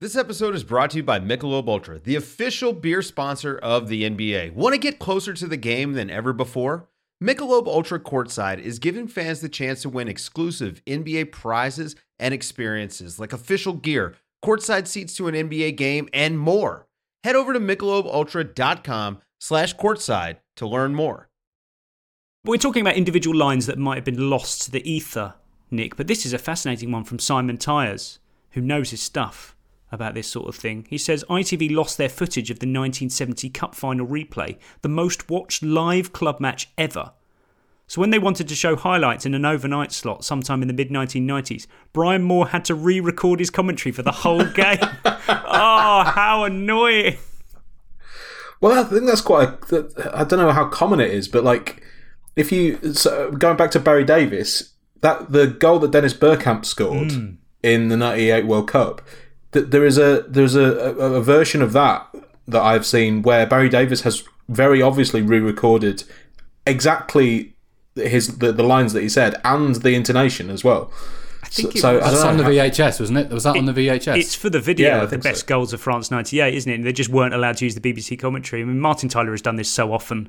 This episode is brought to you by Michelob Ultra, the official beer sponsor of the NBA. Want to get closer to the game than ever before? Michelob Ultra Courtside is giving fans the chance to win exclusive NBA prizes and experiences like official gear, courtside seats to an NBA game, and more. Head over to michelobultra.com slash courtside to learn more. We're talking about individual lines that might have been lost to the ether, Nick, but this is a fascinating one from Simon Tyers, who knows his stuff about this sort of thing. He says ITV lost their footage of the 1970 Cup final replay, the most watched live club match ever. So when they wanted to show highlights in an overnight slot sometime in the mid 1990s, Brian Moore had to re-record his commentary for the whole <laughs> game. oh, how annoying! Well, I think that's quite. A, I don't know how common it is, but like, if you so going back to Barry Davies, that the goal that Dennis Bergkamp scored Mm. in the '98 World Cup, that there is a there's a, a, a version of that that I've seen where Barry Davies has very obviously re-recorded exactly his the, the lines that he said and the intonation as well. I think it so, was- I don't That's on the. VHS, wasn't it? Was that on the VHS? It's for the video Yeah, of the think so. best goals of France 98, isn't it? And they just weren't allowed to use the BBC commentary. I mean, Martin Tyler has done this so often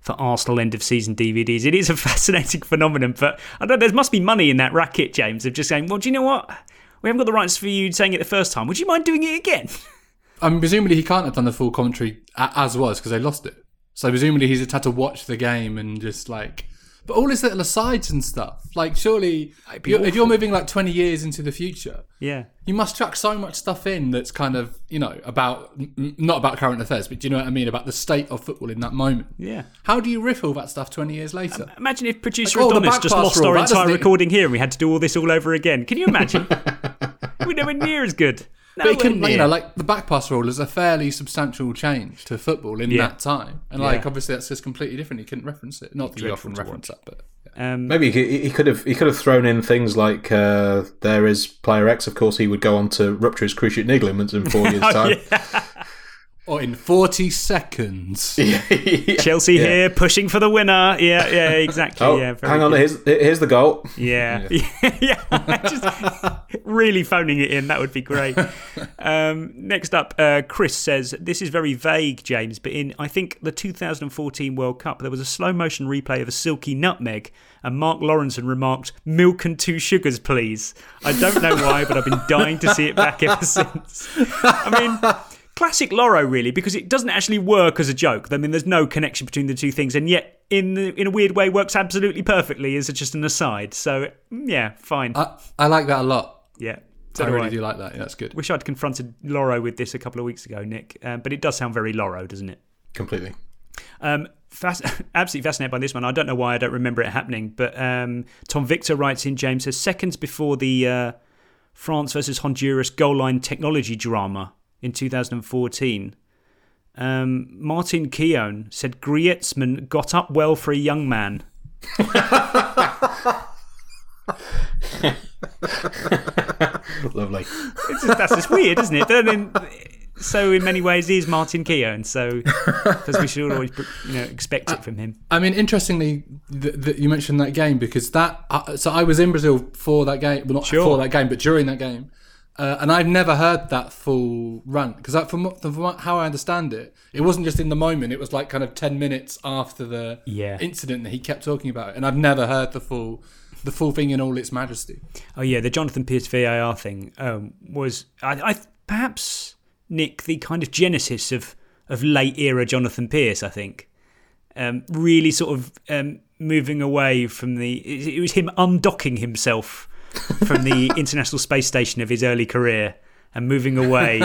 for Arsenal end of season DVDs. It is a <laughs> fascinating phenomenon, but I don't know, there must be money in that racket, James, of just saying, well, do you know what? We haven't got the rights for you saying it the first time. Would you mind doing it again? I <laughs> mean, um, presumably he can't have done the full commentary as was because they lost it. So presumably he's just had to watch the game and just like. But all his little asides and stuff, like surely, you're, if you're moving like 20 years into the future, Yeah. you must chuck so much stuff in that's kind of you know about n- not about current affairs, but do you know what I mean about the state of football in that moment? Yeah. How do you riff all that stuff 20 years later? Imagine if producer Like, oh, Adonis back just lost rule, our entire recording here and we had to do all this all over again. Can you imagine? <laughs> We're nowhere near as good. But it Nowhere can, you know, like the back pass rule is a fairly substantial change to football in Yeah. that time, and like Yeah. obviously that's just completely different. You couldn't reference it. Not that you often reference that, but Um, Maybe he, he could have he could have thrown in things like uh, there is player X. Of course, he would go on to rupture his cruciate ligaments in four <laughs> years' Oh, time. Or in forty seconds. <laughs> Chelsea Yeah. here pushing for the winner. Yeah, yeah, <laughs> exactly. Oh, yeah, hang on, good. here's here's the goal. Yeah, <laughs> yeah, just really phoning it in. That would be great. Um, next up, uh, Chris says this is very vague, James, but in I think the 2014 World Cup there was a slow motion replay of a silky nutmeg, and Mark Lawrenson remarked, "Milk and two sugars, please." I don't know why, but I've been dying to see it back ever since. I mean. Classic Lawro, really, because it doesn't actually work as a joke. I mean, there's no connection between the two things, and yet, in the, in a weird way, works absolutely perfectly as just an aside. So, yeah, fine. I, I like that a lot. Yeah. I really do like that. Yeah, that's good. Wish I'd confronted Lawro with this a couple of weeks ago, Nick. Um, but it does sound very Lawro, doesn't it? Completely. Um, <laughs> absolutely fascinated by this one. I don't know why I don't remember it happening, but um, Tom Victor writes in James says seconds before the uh, France versus Honduras goal line technology drama in 2014. Um, Martin Keown said Griezmann got up well for a young man. Lovely. It's just, that's just weird, isn't it? But then, so in many ways, he is Martin Keown. So because we should always, you know, expect it from him. I mean, interestingly, that th- you mentioned that game because that. Uh, so I was in Brazil for that game, well, not Sure. for that game, but during that game, uh, and I've never heard that full rant because from, from how I understand it, it wasn't just in the moment; it was like kind of ten minutes after the Yeah. incident that he kept talking about it, and I've never heard the full, the full thing in all its majesty. Oh yeah, the Jonathan Pearce VAR thing um, was, I, I perhaps Nick the kind of genesis of of late era Jonathan Pearce. I think um, really sort of um, moving away from the. It, it was him undocking himself from the International Space Station of his early career and moving away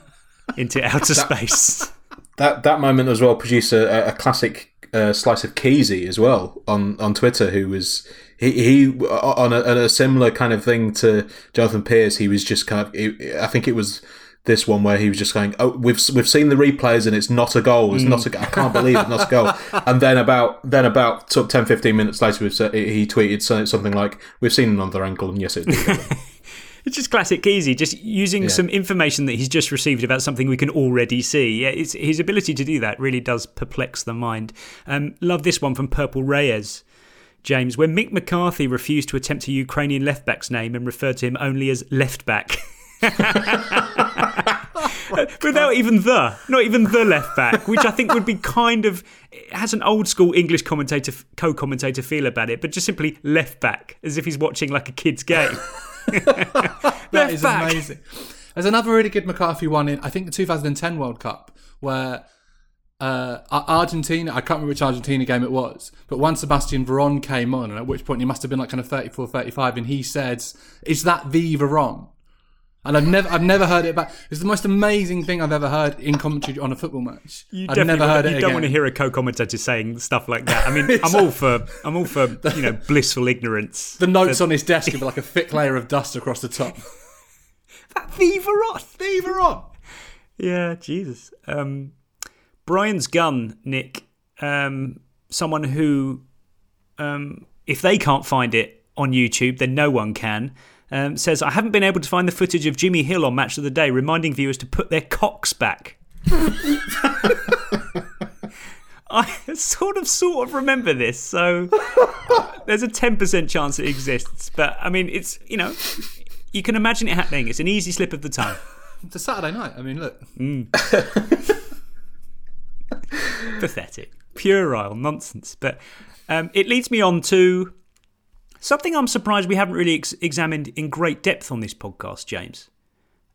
<laughs> into outer space. That that moment as well produced a, a classic uh, slice of Keezy as well on, on Twitter, who was he, he on a, on a similar kind of thing to Jonathan Pearce. He was just kind of I think it was this one where he was just going, "Oh, we've we've seen the replays and it's not a goal. It's not a. go- I can't believe it's not a goal." <laughs> And then about then about sort of 10, 15 minutes later, we've he tweeted so- something like, "We've seen another angle, and yes, it did." <laughs> It's just classic Keezy, just using Yeah. some information that he's just received about something we can already see. Yeah, it's, his ability to do that really does perplex the mind. Um, love this one from Purple Reyes. James, when Mick McCarthy refused to attempt a Ukrainian left back's name and referred to him only as left back. <laughs> <laughs> Without even the, not even the left back, which I think would be kind of has an old school English commentator co-commentator feel about it, but just simply left back, as if he's watching like a kid's game. <laughs> <laughs> That is back. amazing. There's another really good McCarthy one in I think the 2010 World Cup where uh, Argentina, I can't remember which Argentina game it was, but Juan Sebastian Veron came on, and at which point he must have been like kind of 34, 35, and he said, "Is that the Veron?" And I've never, I've never heard it back. It's the most amazing thing I've ever heard in commentary on a football match. You I've never heard it you don't want to hear a co-commentator saying stuff like that. I mean, <laughs> I'm all for I'm all for you know blissful ignorance. The notes But- on his desk have like a thick layer of dust across the top. <laughs> Viva on, Viva on. Yeah, Jesus. Um, Brian's gun, Nick. Um, someone who, um, if they can't find it on YouTube, then no one can. Um, says I haven't been able to find the footage of Jimmy Hill on Match of the Day, reminding viewers to put their cocks back. <laughs> I sort of, sort of remember this, so there's a ten percent chance it exists. But I mean, it's you know, you can imagine it happening. It's an easy slip of the tongue. It's a Saturday night. I mean, look. <laughs> pathetic, puerile nonsense. But um, it leads me on to something I'm surprised we haven't really ex- examined in great depth on this podcast, James.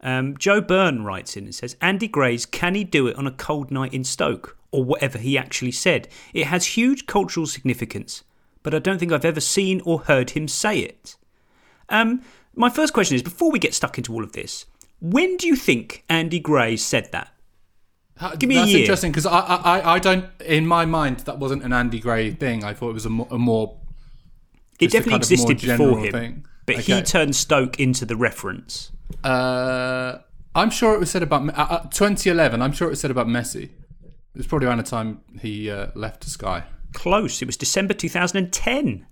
Um, Joe Byrne writes in and says, Andy Gray's Can He Do It on a Cold Night in Stoke? Or whatever he actually said. It has huge cultural significance, but I don't think I've ever seen or heard him say it. Um, my first question is before we get stuck into all of this, when do you think Andy Gray said that? Give me That's a year. interesting because I, I, I- don't. In my mind, that wasn't an Andy Gray thing. I thought it was a more. A more It just definitely kind of more existed before him, thing. but he turned Stoke into the reference. Uh, I'm sure it was said about uh, uh, 2011. I'm sure it was said about Messi. It was probably around the time he uh, left the Sky. Close. It was December 2010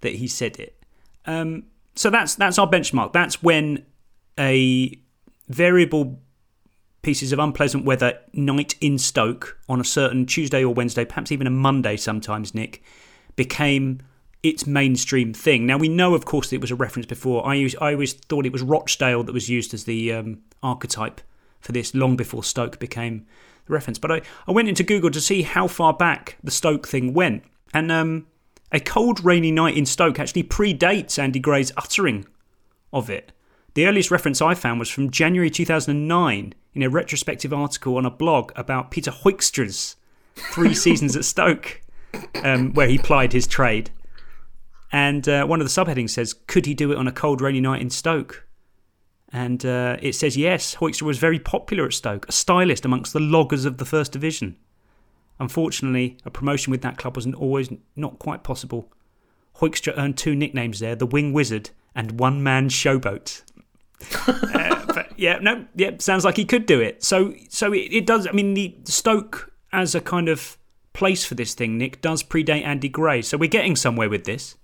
that he said it. Um, so that's that's our benchmark. That's when a variable pieces of unpleasant weather night in Stoke on a certain Tuesday or Wednesday, perhaps even a Monday sometimes, Nick, became its mainstream thing. Now we know, of course, that it was a reference before. I I always thought it was Rochdale that was used as the um, archetype for this long before Stoke became the reference. But I, I went into Google to see how far back the Stoke thing went, and um, a cold, rainy night in Stoke actually predates Andy Gray's uttering of it. The earliest reference I found was from January 2009 in a retrospective article on a blog about Peter Hoekstra's three seasons at Stoke, um, where he plied his trade. And uh, one of the subheadings says, Could he do it on a cold, rainy night in Stoke? And uh, it says, yes, Hoekstra was very popular at Stoke, a stylist amongst the loggers of the First Division. Unfortunately, a promotion with that club was always not quite possible. Hoekstra earned two nicknames there the Wing Wizard and One Man Showboat. <laughs> uh, but yeah, no, yeah, sounds like he could do it. So, so it, it does. I mean, the Stoke as a kind of place for this thing, Nick, does predate Andy Gray. So we're getting somewhere with this.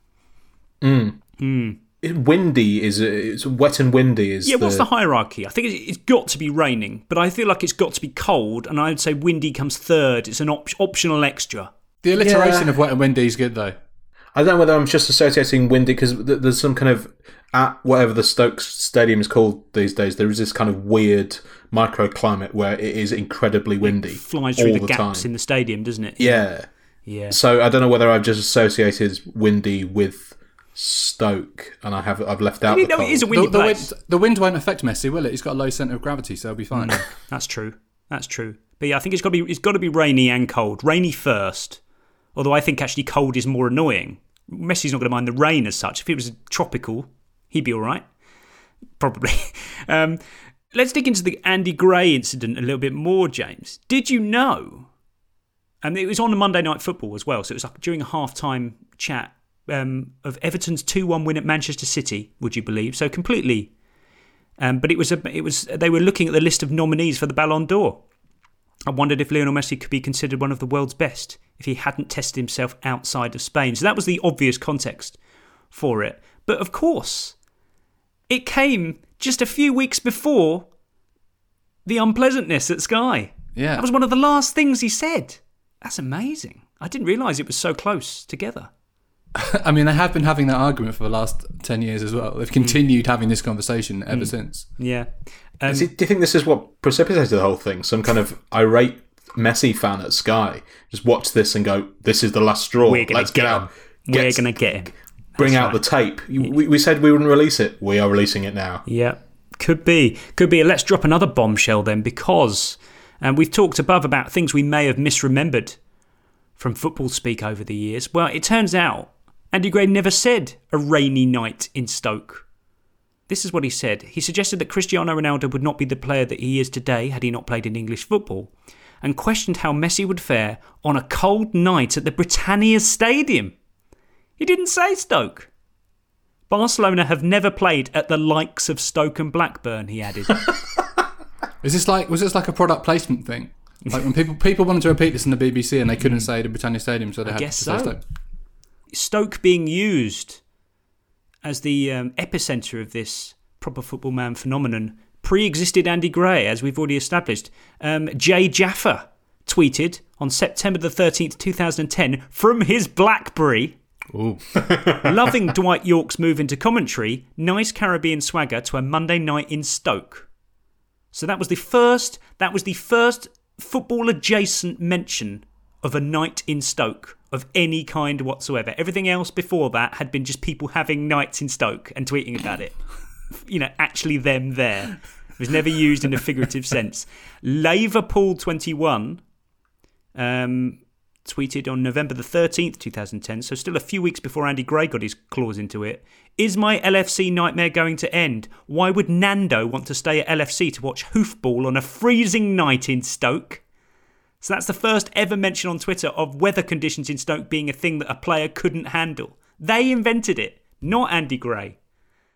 Mm. Mm. Windy is it's wet and windy is yeah. What's the hierarchy? I think it's, it's got to be raining, but I feel like it's got to be cold, and I would say windy comes third. It's an op- optional extra. The alliteration Yeah. of wet and windy is good though. I don't know whether I'm just associating windy because th- there's some kind of at whatever the Stokes Stadium is called these days. There is this kind of weird microclimate where it is incredibly windy, Flies all through the, the gaps time. in the stadium, doesn't it? Yeah. Yeah. So I don't know whether I've just associated windy with Stoke, and I have I've left out. You the know, it is a cold. windy the, the place. wind, the wind won't affect Messi, will it? He's got a low centre of gravity, so he'll be fine. That's true. That's true. But yeah, I think it's got to be it's got to be rainy and cold. Rainy first, although I think actually cold is more annoying. Messi's not going to mind the rain as such. If it was tropical, he'd be all right. Probably. <laughs> Um, let's dig into the Andy Gray incident a little bit more, James. Did you know? And it was on a Monday Night Football as well, so it was like during a half-time chat um, of Everton's two-one win at Manchester City. Would you believe? So completely um, but it was a, it was they were looking at the list of nominees for the Ballon d'Or. I wondered if Lionel Messi could be considered one of the world's best if he hadn't tested himself outside of Spain. So that was the obvious context for it. But of course, it came just a few weeks before the unpleasantness at Sky. Yeah. That was one of the last things he said. That's amazing. I didn't realise it was so close together. <laughs> I mean, they have been having that argument for the last 10 years as well. They've continued having this conversation ever Mm. since. Yeah. Is it- do you think this is what precipitated the whole thing? Some kind of irate Messi fan at Sky just watch this and go, "This is the last straw. We're gonna Let's get get him. out. We're going to get him. bring That's out right. the tape. We, we said we wouldn't release it. We are releasing it now. Yeah, could be. Could be. Let's drop another bombshell then, because and we've talked above about things we may have misremembered from football speak over the years. Well, it turns out Andy Gray never said a rainy night in Stoke. This is what he said. He suggested that Cristiano Ronaldo would not be the player that he is today had he not played in English football, and questioned how Messi would fare on a cold night at the Britannia Stadium. He didn't say Stoke. Barcelona have never played at the likes of Stoke and Blackburn, he added. <laughs> Is this like was this like a product placement thing? Like when people people wanted to repeat this in the BBC and they couldn't say the Britannia Stadium, so they I had guess to say. Stoke. Stoke being used as the um, epicenter of this proper football man phenomenon pre existed Andy Gray, as we've already established. Um, Jay Jaffa tweeted on September the 13th, 2010, from his Blackberry. <laughs> <laughs> Loving Dwight Yorke's move into commentary, nice Caribbean swagger to a Monday night in Stoke. So that was the first. That was the first football adjacent mention of a night in Stoke of any kind whatsoever. Everything else before that had been just people having nights in Stoke and tweeting about it. <laughs> you know, actually them there. It was never used in a figurative sense. Liverpool twenty one. Um, tweeted on November the 13th, 2010, so still a few weeks before Andy Gray got his claws into it. Is my LFC nightmare going to end? Why would Nando want to stay at LFC to watch hoofball on a freezing night in Stoke? So that's the first ever mention on Twitter of weather conditions in Stoke being a thing that a player couldn't handle. They invented it, not Andy Gray.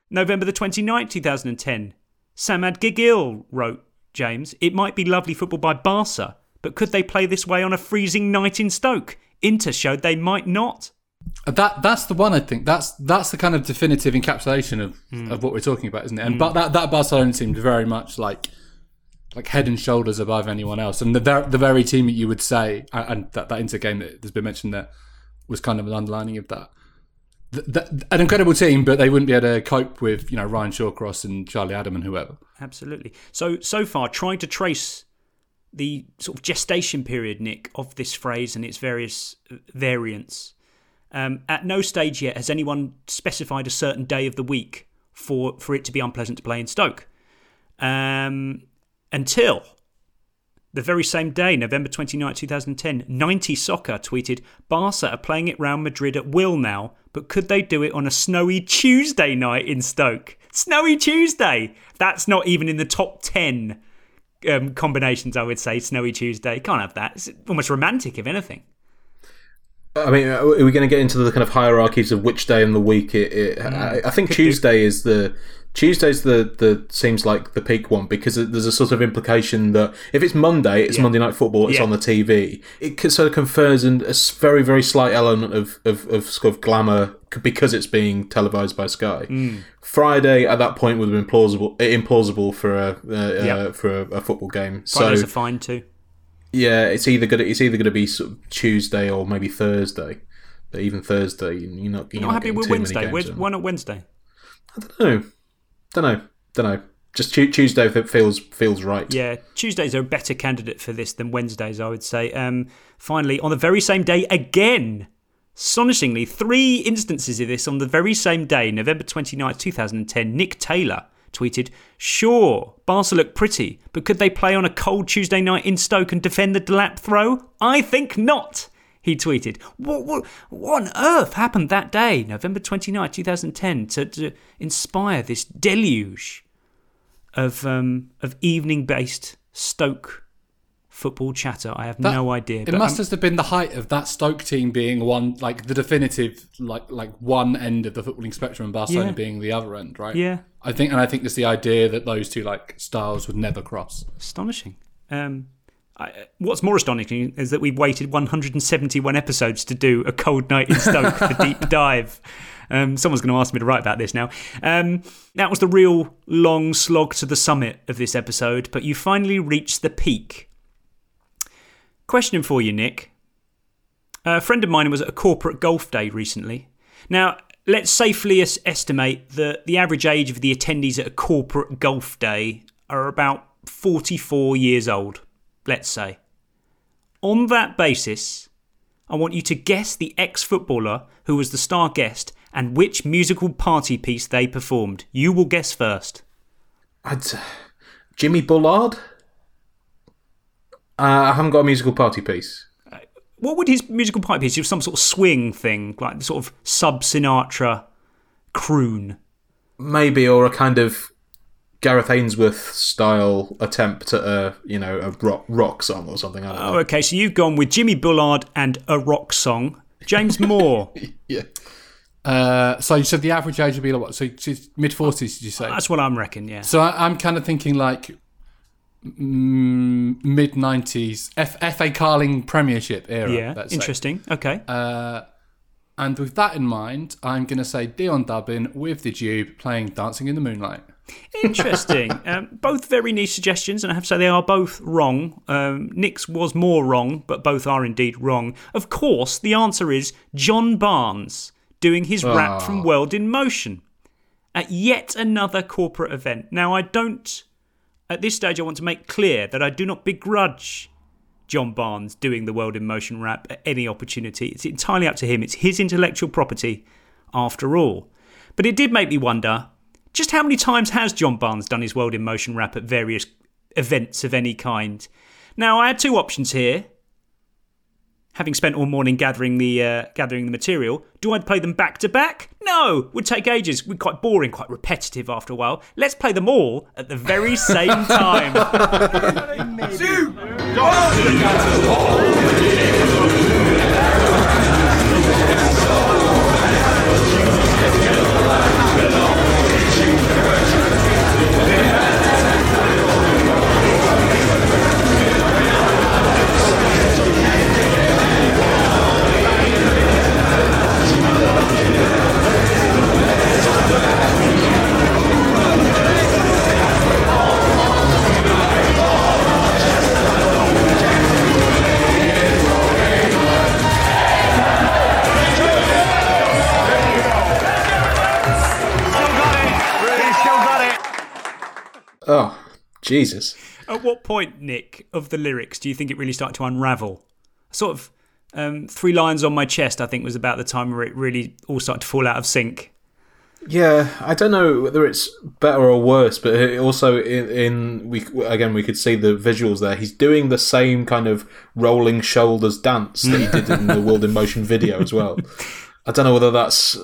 November the 29th, 2010. Samad Gigil wrote, James, it might be lovely football by Barca, but could they play this way on a freezing night in Stoke? Inter showed they might not. That that's the one I think. That's that's the kind of definitive encapsulation of, Hmm. of what we're talking about, isn't it? And Mm. but that that Barcelona seemed very much like like head and shoulders above anyone else, and the the very team that you would say, and that that Inter game that has been mentioned there was kind of an underlining of that. Th- th- an incredible team, but they wouldn't be able to cope with you know Ryan Shawcross and Charlie Adam and whoever. Absolutely. So so far, trying to trace the sort of gestation period, Nick, of this phrase and its various uh, variants. Um, at no stage yet has anyone specified a certain day of the week for for it to be unpleasant to play in Stoke. Um, until the very same day, November 29, 2010, 90 Soccer tweeted Barca are playing it round Madrid at will now, but could they do it on a snowy Tuesday night in Stoke? Snowy Tuesday. That's not even in the top 10 um, combinations, I would say. Snowy Tuesday. Can't have that. It's almost romantic, if anything. I mean, are we going to get into the kind of hierarchies of which day in the week it? it Mm, I, I think Tuesday is the Tuesday's the the seems like the peak one because there's a sort of implication that if it's Monday, it's Yeah. Monday Night Football, it's Yeah. on the TV. It sort of confers an, a very very slight element of of, of sort of glamour because it's being televised by Sky. Mm. Friday at that point would have been plausible, implausible for a uh, Yeah. uh, for a, a football game. Fridays so are fine too. yeah, it's either gonna it's either gonna be sort of Tuesday or maybe Thursday. But even Thursday, you're not You're you're not not happy with Wednesday? games Where's- on. Why not Wednesday? I don't know, don't know. Don't know. Just Tu- Tuesday that feels feels right. Yeah, Tuesdays are a better candidate for this than Wednesdays, I would say. Um, finally, on the very same day again, astonishingly, three instances of this on the very same day, November 29th, 2010, Nick Taylor tweeted, Sure, Barca look pretty, but could they play on a cold Tuesday night in Stoke and defend the Delap throw? I think not. He tweeted, what, what, what on earth happened that day, November 29th, 2010, to, to inspire this deluge of um, of evening based Stoke football chatter. I have That- no idea. It must have been the height of that Stoke team being one, like the definitive, like like one end of the footballing spectrum, and Barcelona Yeah. being the other end, right? Yeah. I think, and I think there's the idea that those two like styles would never cross. astonishing. Um, I, what's more astonishing is that we've waited 171 episodes to do a cold night in Stoke, the deep <laughs> dive. Um, someone's going to ask me to write about this now. Um, that was the real long slog to the summit of this episode, but you finally reached the peak. Question for you, Nick. A friend of mine was at a corporate golf day recently. Now, let's safely es- estimate that the average age of the attendees at a corporate golf day are about 44 years old, let's say. On that basis, I want you to guess the ex footballer who was the star guest and which musical party piece they performed. You will guess first. I'd, Jimmy Bullard. Uh, I haven't got a musical party piece. What would his musical party piece? It was some sort of swing thing, like sort of sub Sinatra croon. Maybe or a kind of Gareth Ainsworth style attempt at a you know a rock rock song or something. I don't know. Oh, okay, so you've gone with Jimmy Bullard and a rock song. James Moore. <laughs> yeah. Uh, so you said the average age would be like what? So mid forties, did you say? That's what I'm reckoning. yeah. So I, I'm kind of thinking like mm, mid nineties FA Carling Premiership era. Yeah, let's say. interesting. Okay. Uh, and with that in mind, I'm going to say Dion Dublin with the Dube playing Dancing in the Moonlight. Interesting. <laughs> um, both very niche suggestions, and I have to say they are both wrong. Um, Nick's was more wrong, but both are indeed wrong. Of course, the answer is John Barnes doing his rap Ah. from World in Motion at yet another corporate event. Now, I don't, at this stage, I want to make clear that I do not begrudge John Barnes doing the World in Motion rap at any opportunity. It's entirely up to him. It's his intellectual property, after all. But it did make me wonder just how many times has John Barnes done his World in Motion rap at various events of any kind? Now, I had two options here. Having spent all morning gathering the uh, gathering the material, do I play them back to back? No, would take ages. We're quite boring, quite repetitive after a while. Let's play them all at the very same time. <laughs> Oh, Jesus. At what point, Nick, of the lyrics do you think it really started to unravel? Sort of um, three lines on my chest, I think, was about the time where it really all started to fall out of sync. Yeah, I don't know whether it's better or worse, but it also in, in we again we could see the visuals there. He's doing the same kind of rolling shoulders dance that he <laughs> did in the World in Motion video as well. I don't know whether that's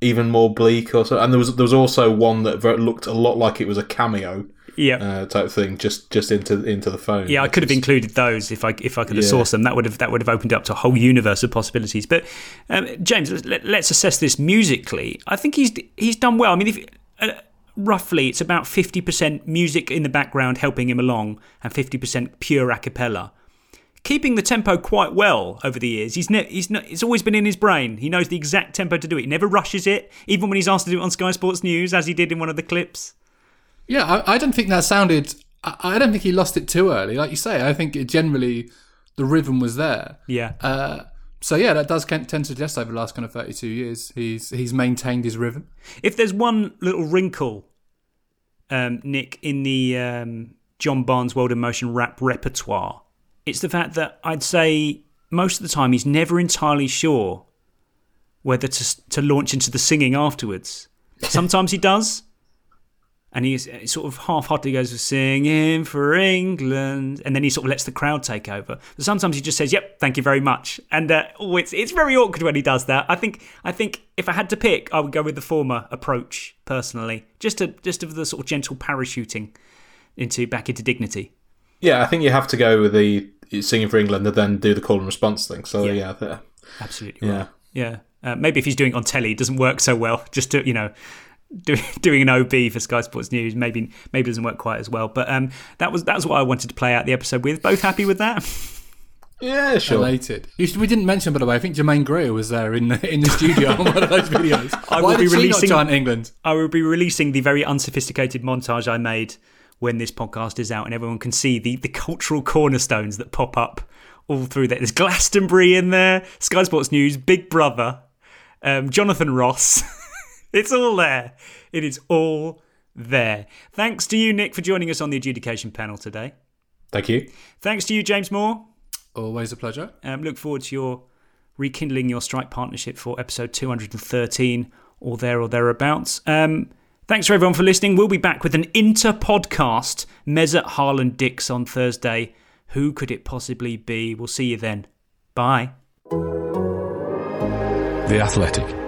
even more bleak or so. And there was there was also one that looked a lot like it was a cameo. Yeah. Uh, type thing, just just into into the phone. Yeah, I could have included those if I if I could have Yeah. sourced them. That would have that would have opened up to a whole universe of possibilities. But um, James, let, let's assess this musically. I think he's he's done well. I mean, if, uh, roughly it's about fifty percent music in the background helping him along, and fifty percent pure a cappella. Keeping the tempo quite well over the years. He's ne- he's not, it's always been in his brain. He knows the exact tempo to do it. He never rushes it, even when he's asked to do it on Sky Sports News, as he did in one of the clips. Yeah, I, I don't think that sounded. I, I don't think he lost it too early. Like you say, I think it generally the rhythm was there. Yeah. Uh, so yeah, that does tend to suggest over the last kind of thirty-two years, he's he's maintained his rhythm. If there's one little wrinkle, um, Nick, in the um, John Barnes World in Motion rap repertoire, it's the fact that I'd say most of the time he's never entirely sure whether to to launch into the singing afterwards. <laughs> Sometimes he does, and he sort of half-heartedly goes singing for England, and then he sort of lets the crowd take over. But sometimes he just says, "Yep, thank you very much," and uh, oh, it's it's very awkward when he does that. I think I think if I had to pick, I would go with the former approach personally, just to just of the sort of gentle parachuting into back into dignity. Yeah, I think you have to go with the singing for England and then do the call and response thing. So yeah, there. Absolutely Yeah. right. Yeah. Uh, maybe if he's doing it on telly, it doesn't work so well. Just to, you know, do, <laughs> doing an OB for Sky Sports News, maybe maybe doesn't work quite as well. But um, that was that was what I wanted to play out the episode with. Both happy with that? Yeah, sure. Elated. You should- We didn't mention, by the way. I think Germaine Greer was there in the, in the studio on one of those videos. <laughs> I Why will be did she not releasing chant England. I will be releasing the very unsophisticated montage I made when this podcast is out, and everyone can see the the cultural cornerstones that pop up all through there. There's Glastonbury in there, Sky Sports News, Big Brother, um, Jonathan Ross. <laughs> it's all there. It is all there. Thanks to you, Nick, for joining us on the adjudication panel today. Thank you. Thanks to you, James Moore. Always a pleasure. Um, look forward to your rekindling your strike partnership for episode 213 or there or thereabouts. Um, thanks for everyone for listening. We'll be back with an inter podcast, Mesut Harlan Dix on Thursday. Who could it possibly be? We'll see you then. Bye. The Athletic.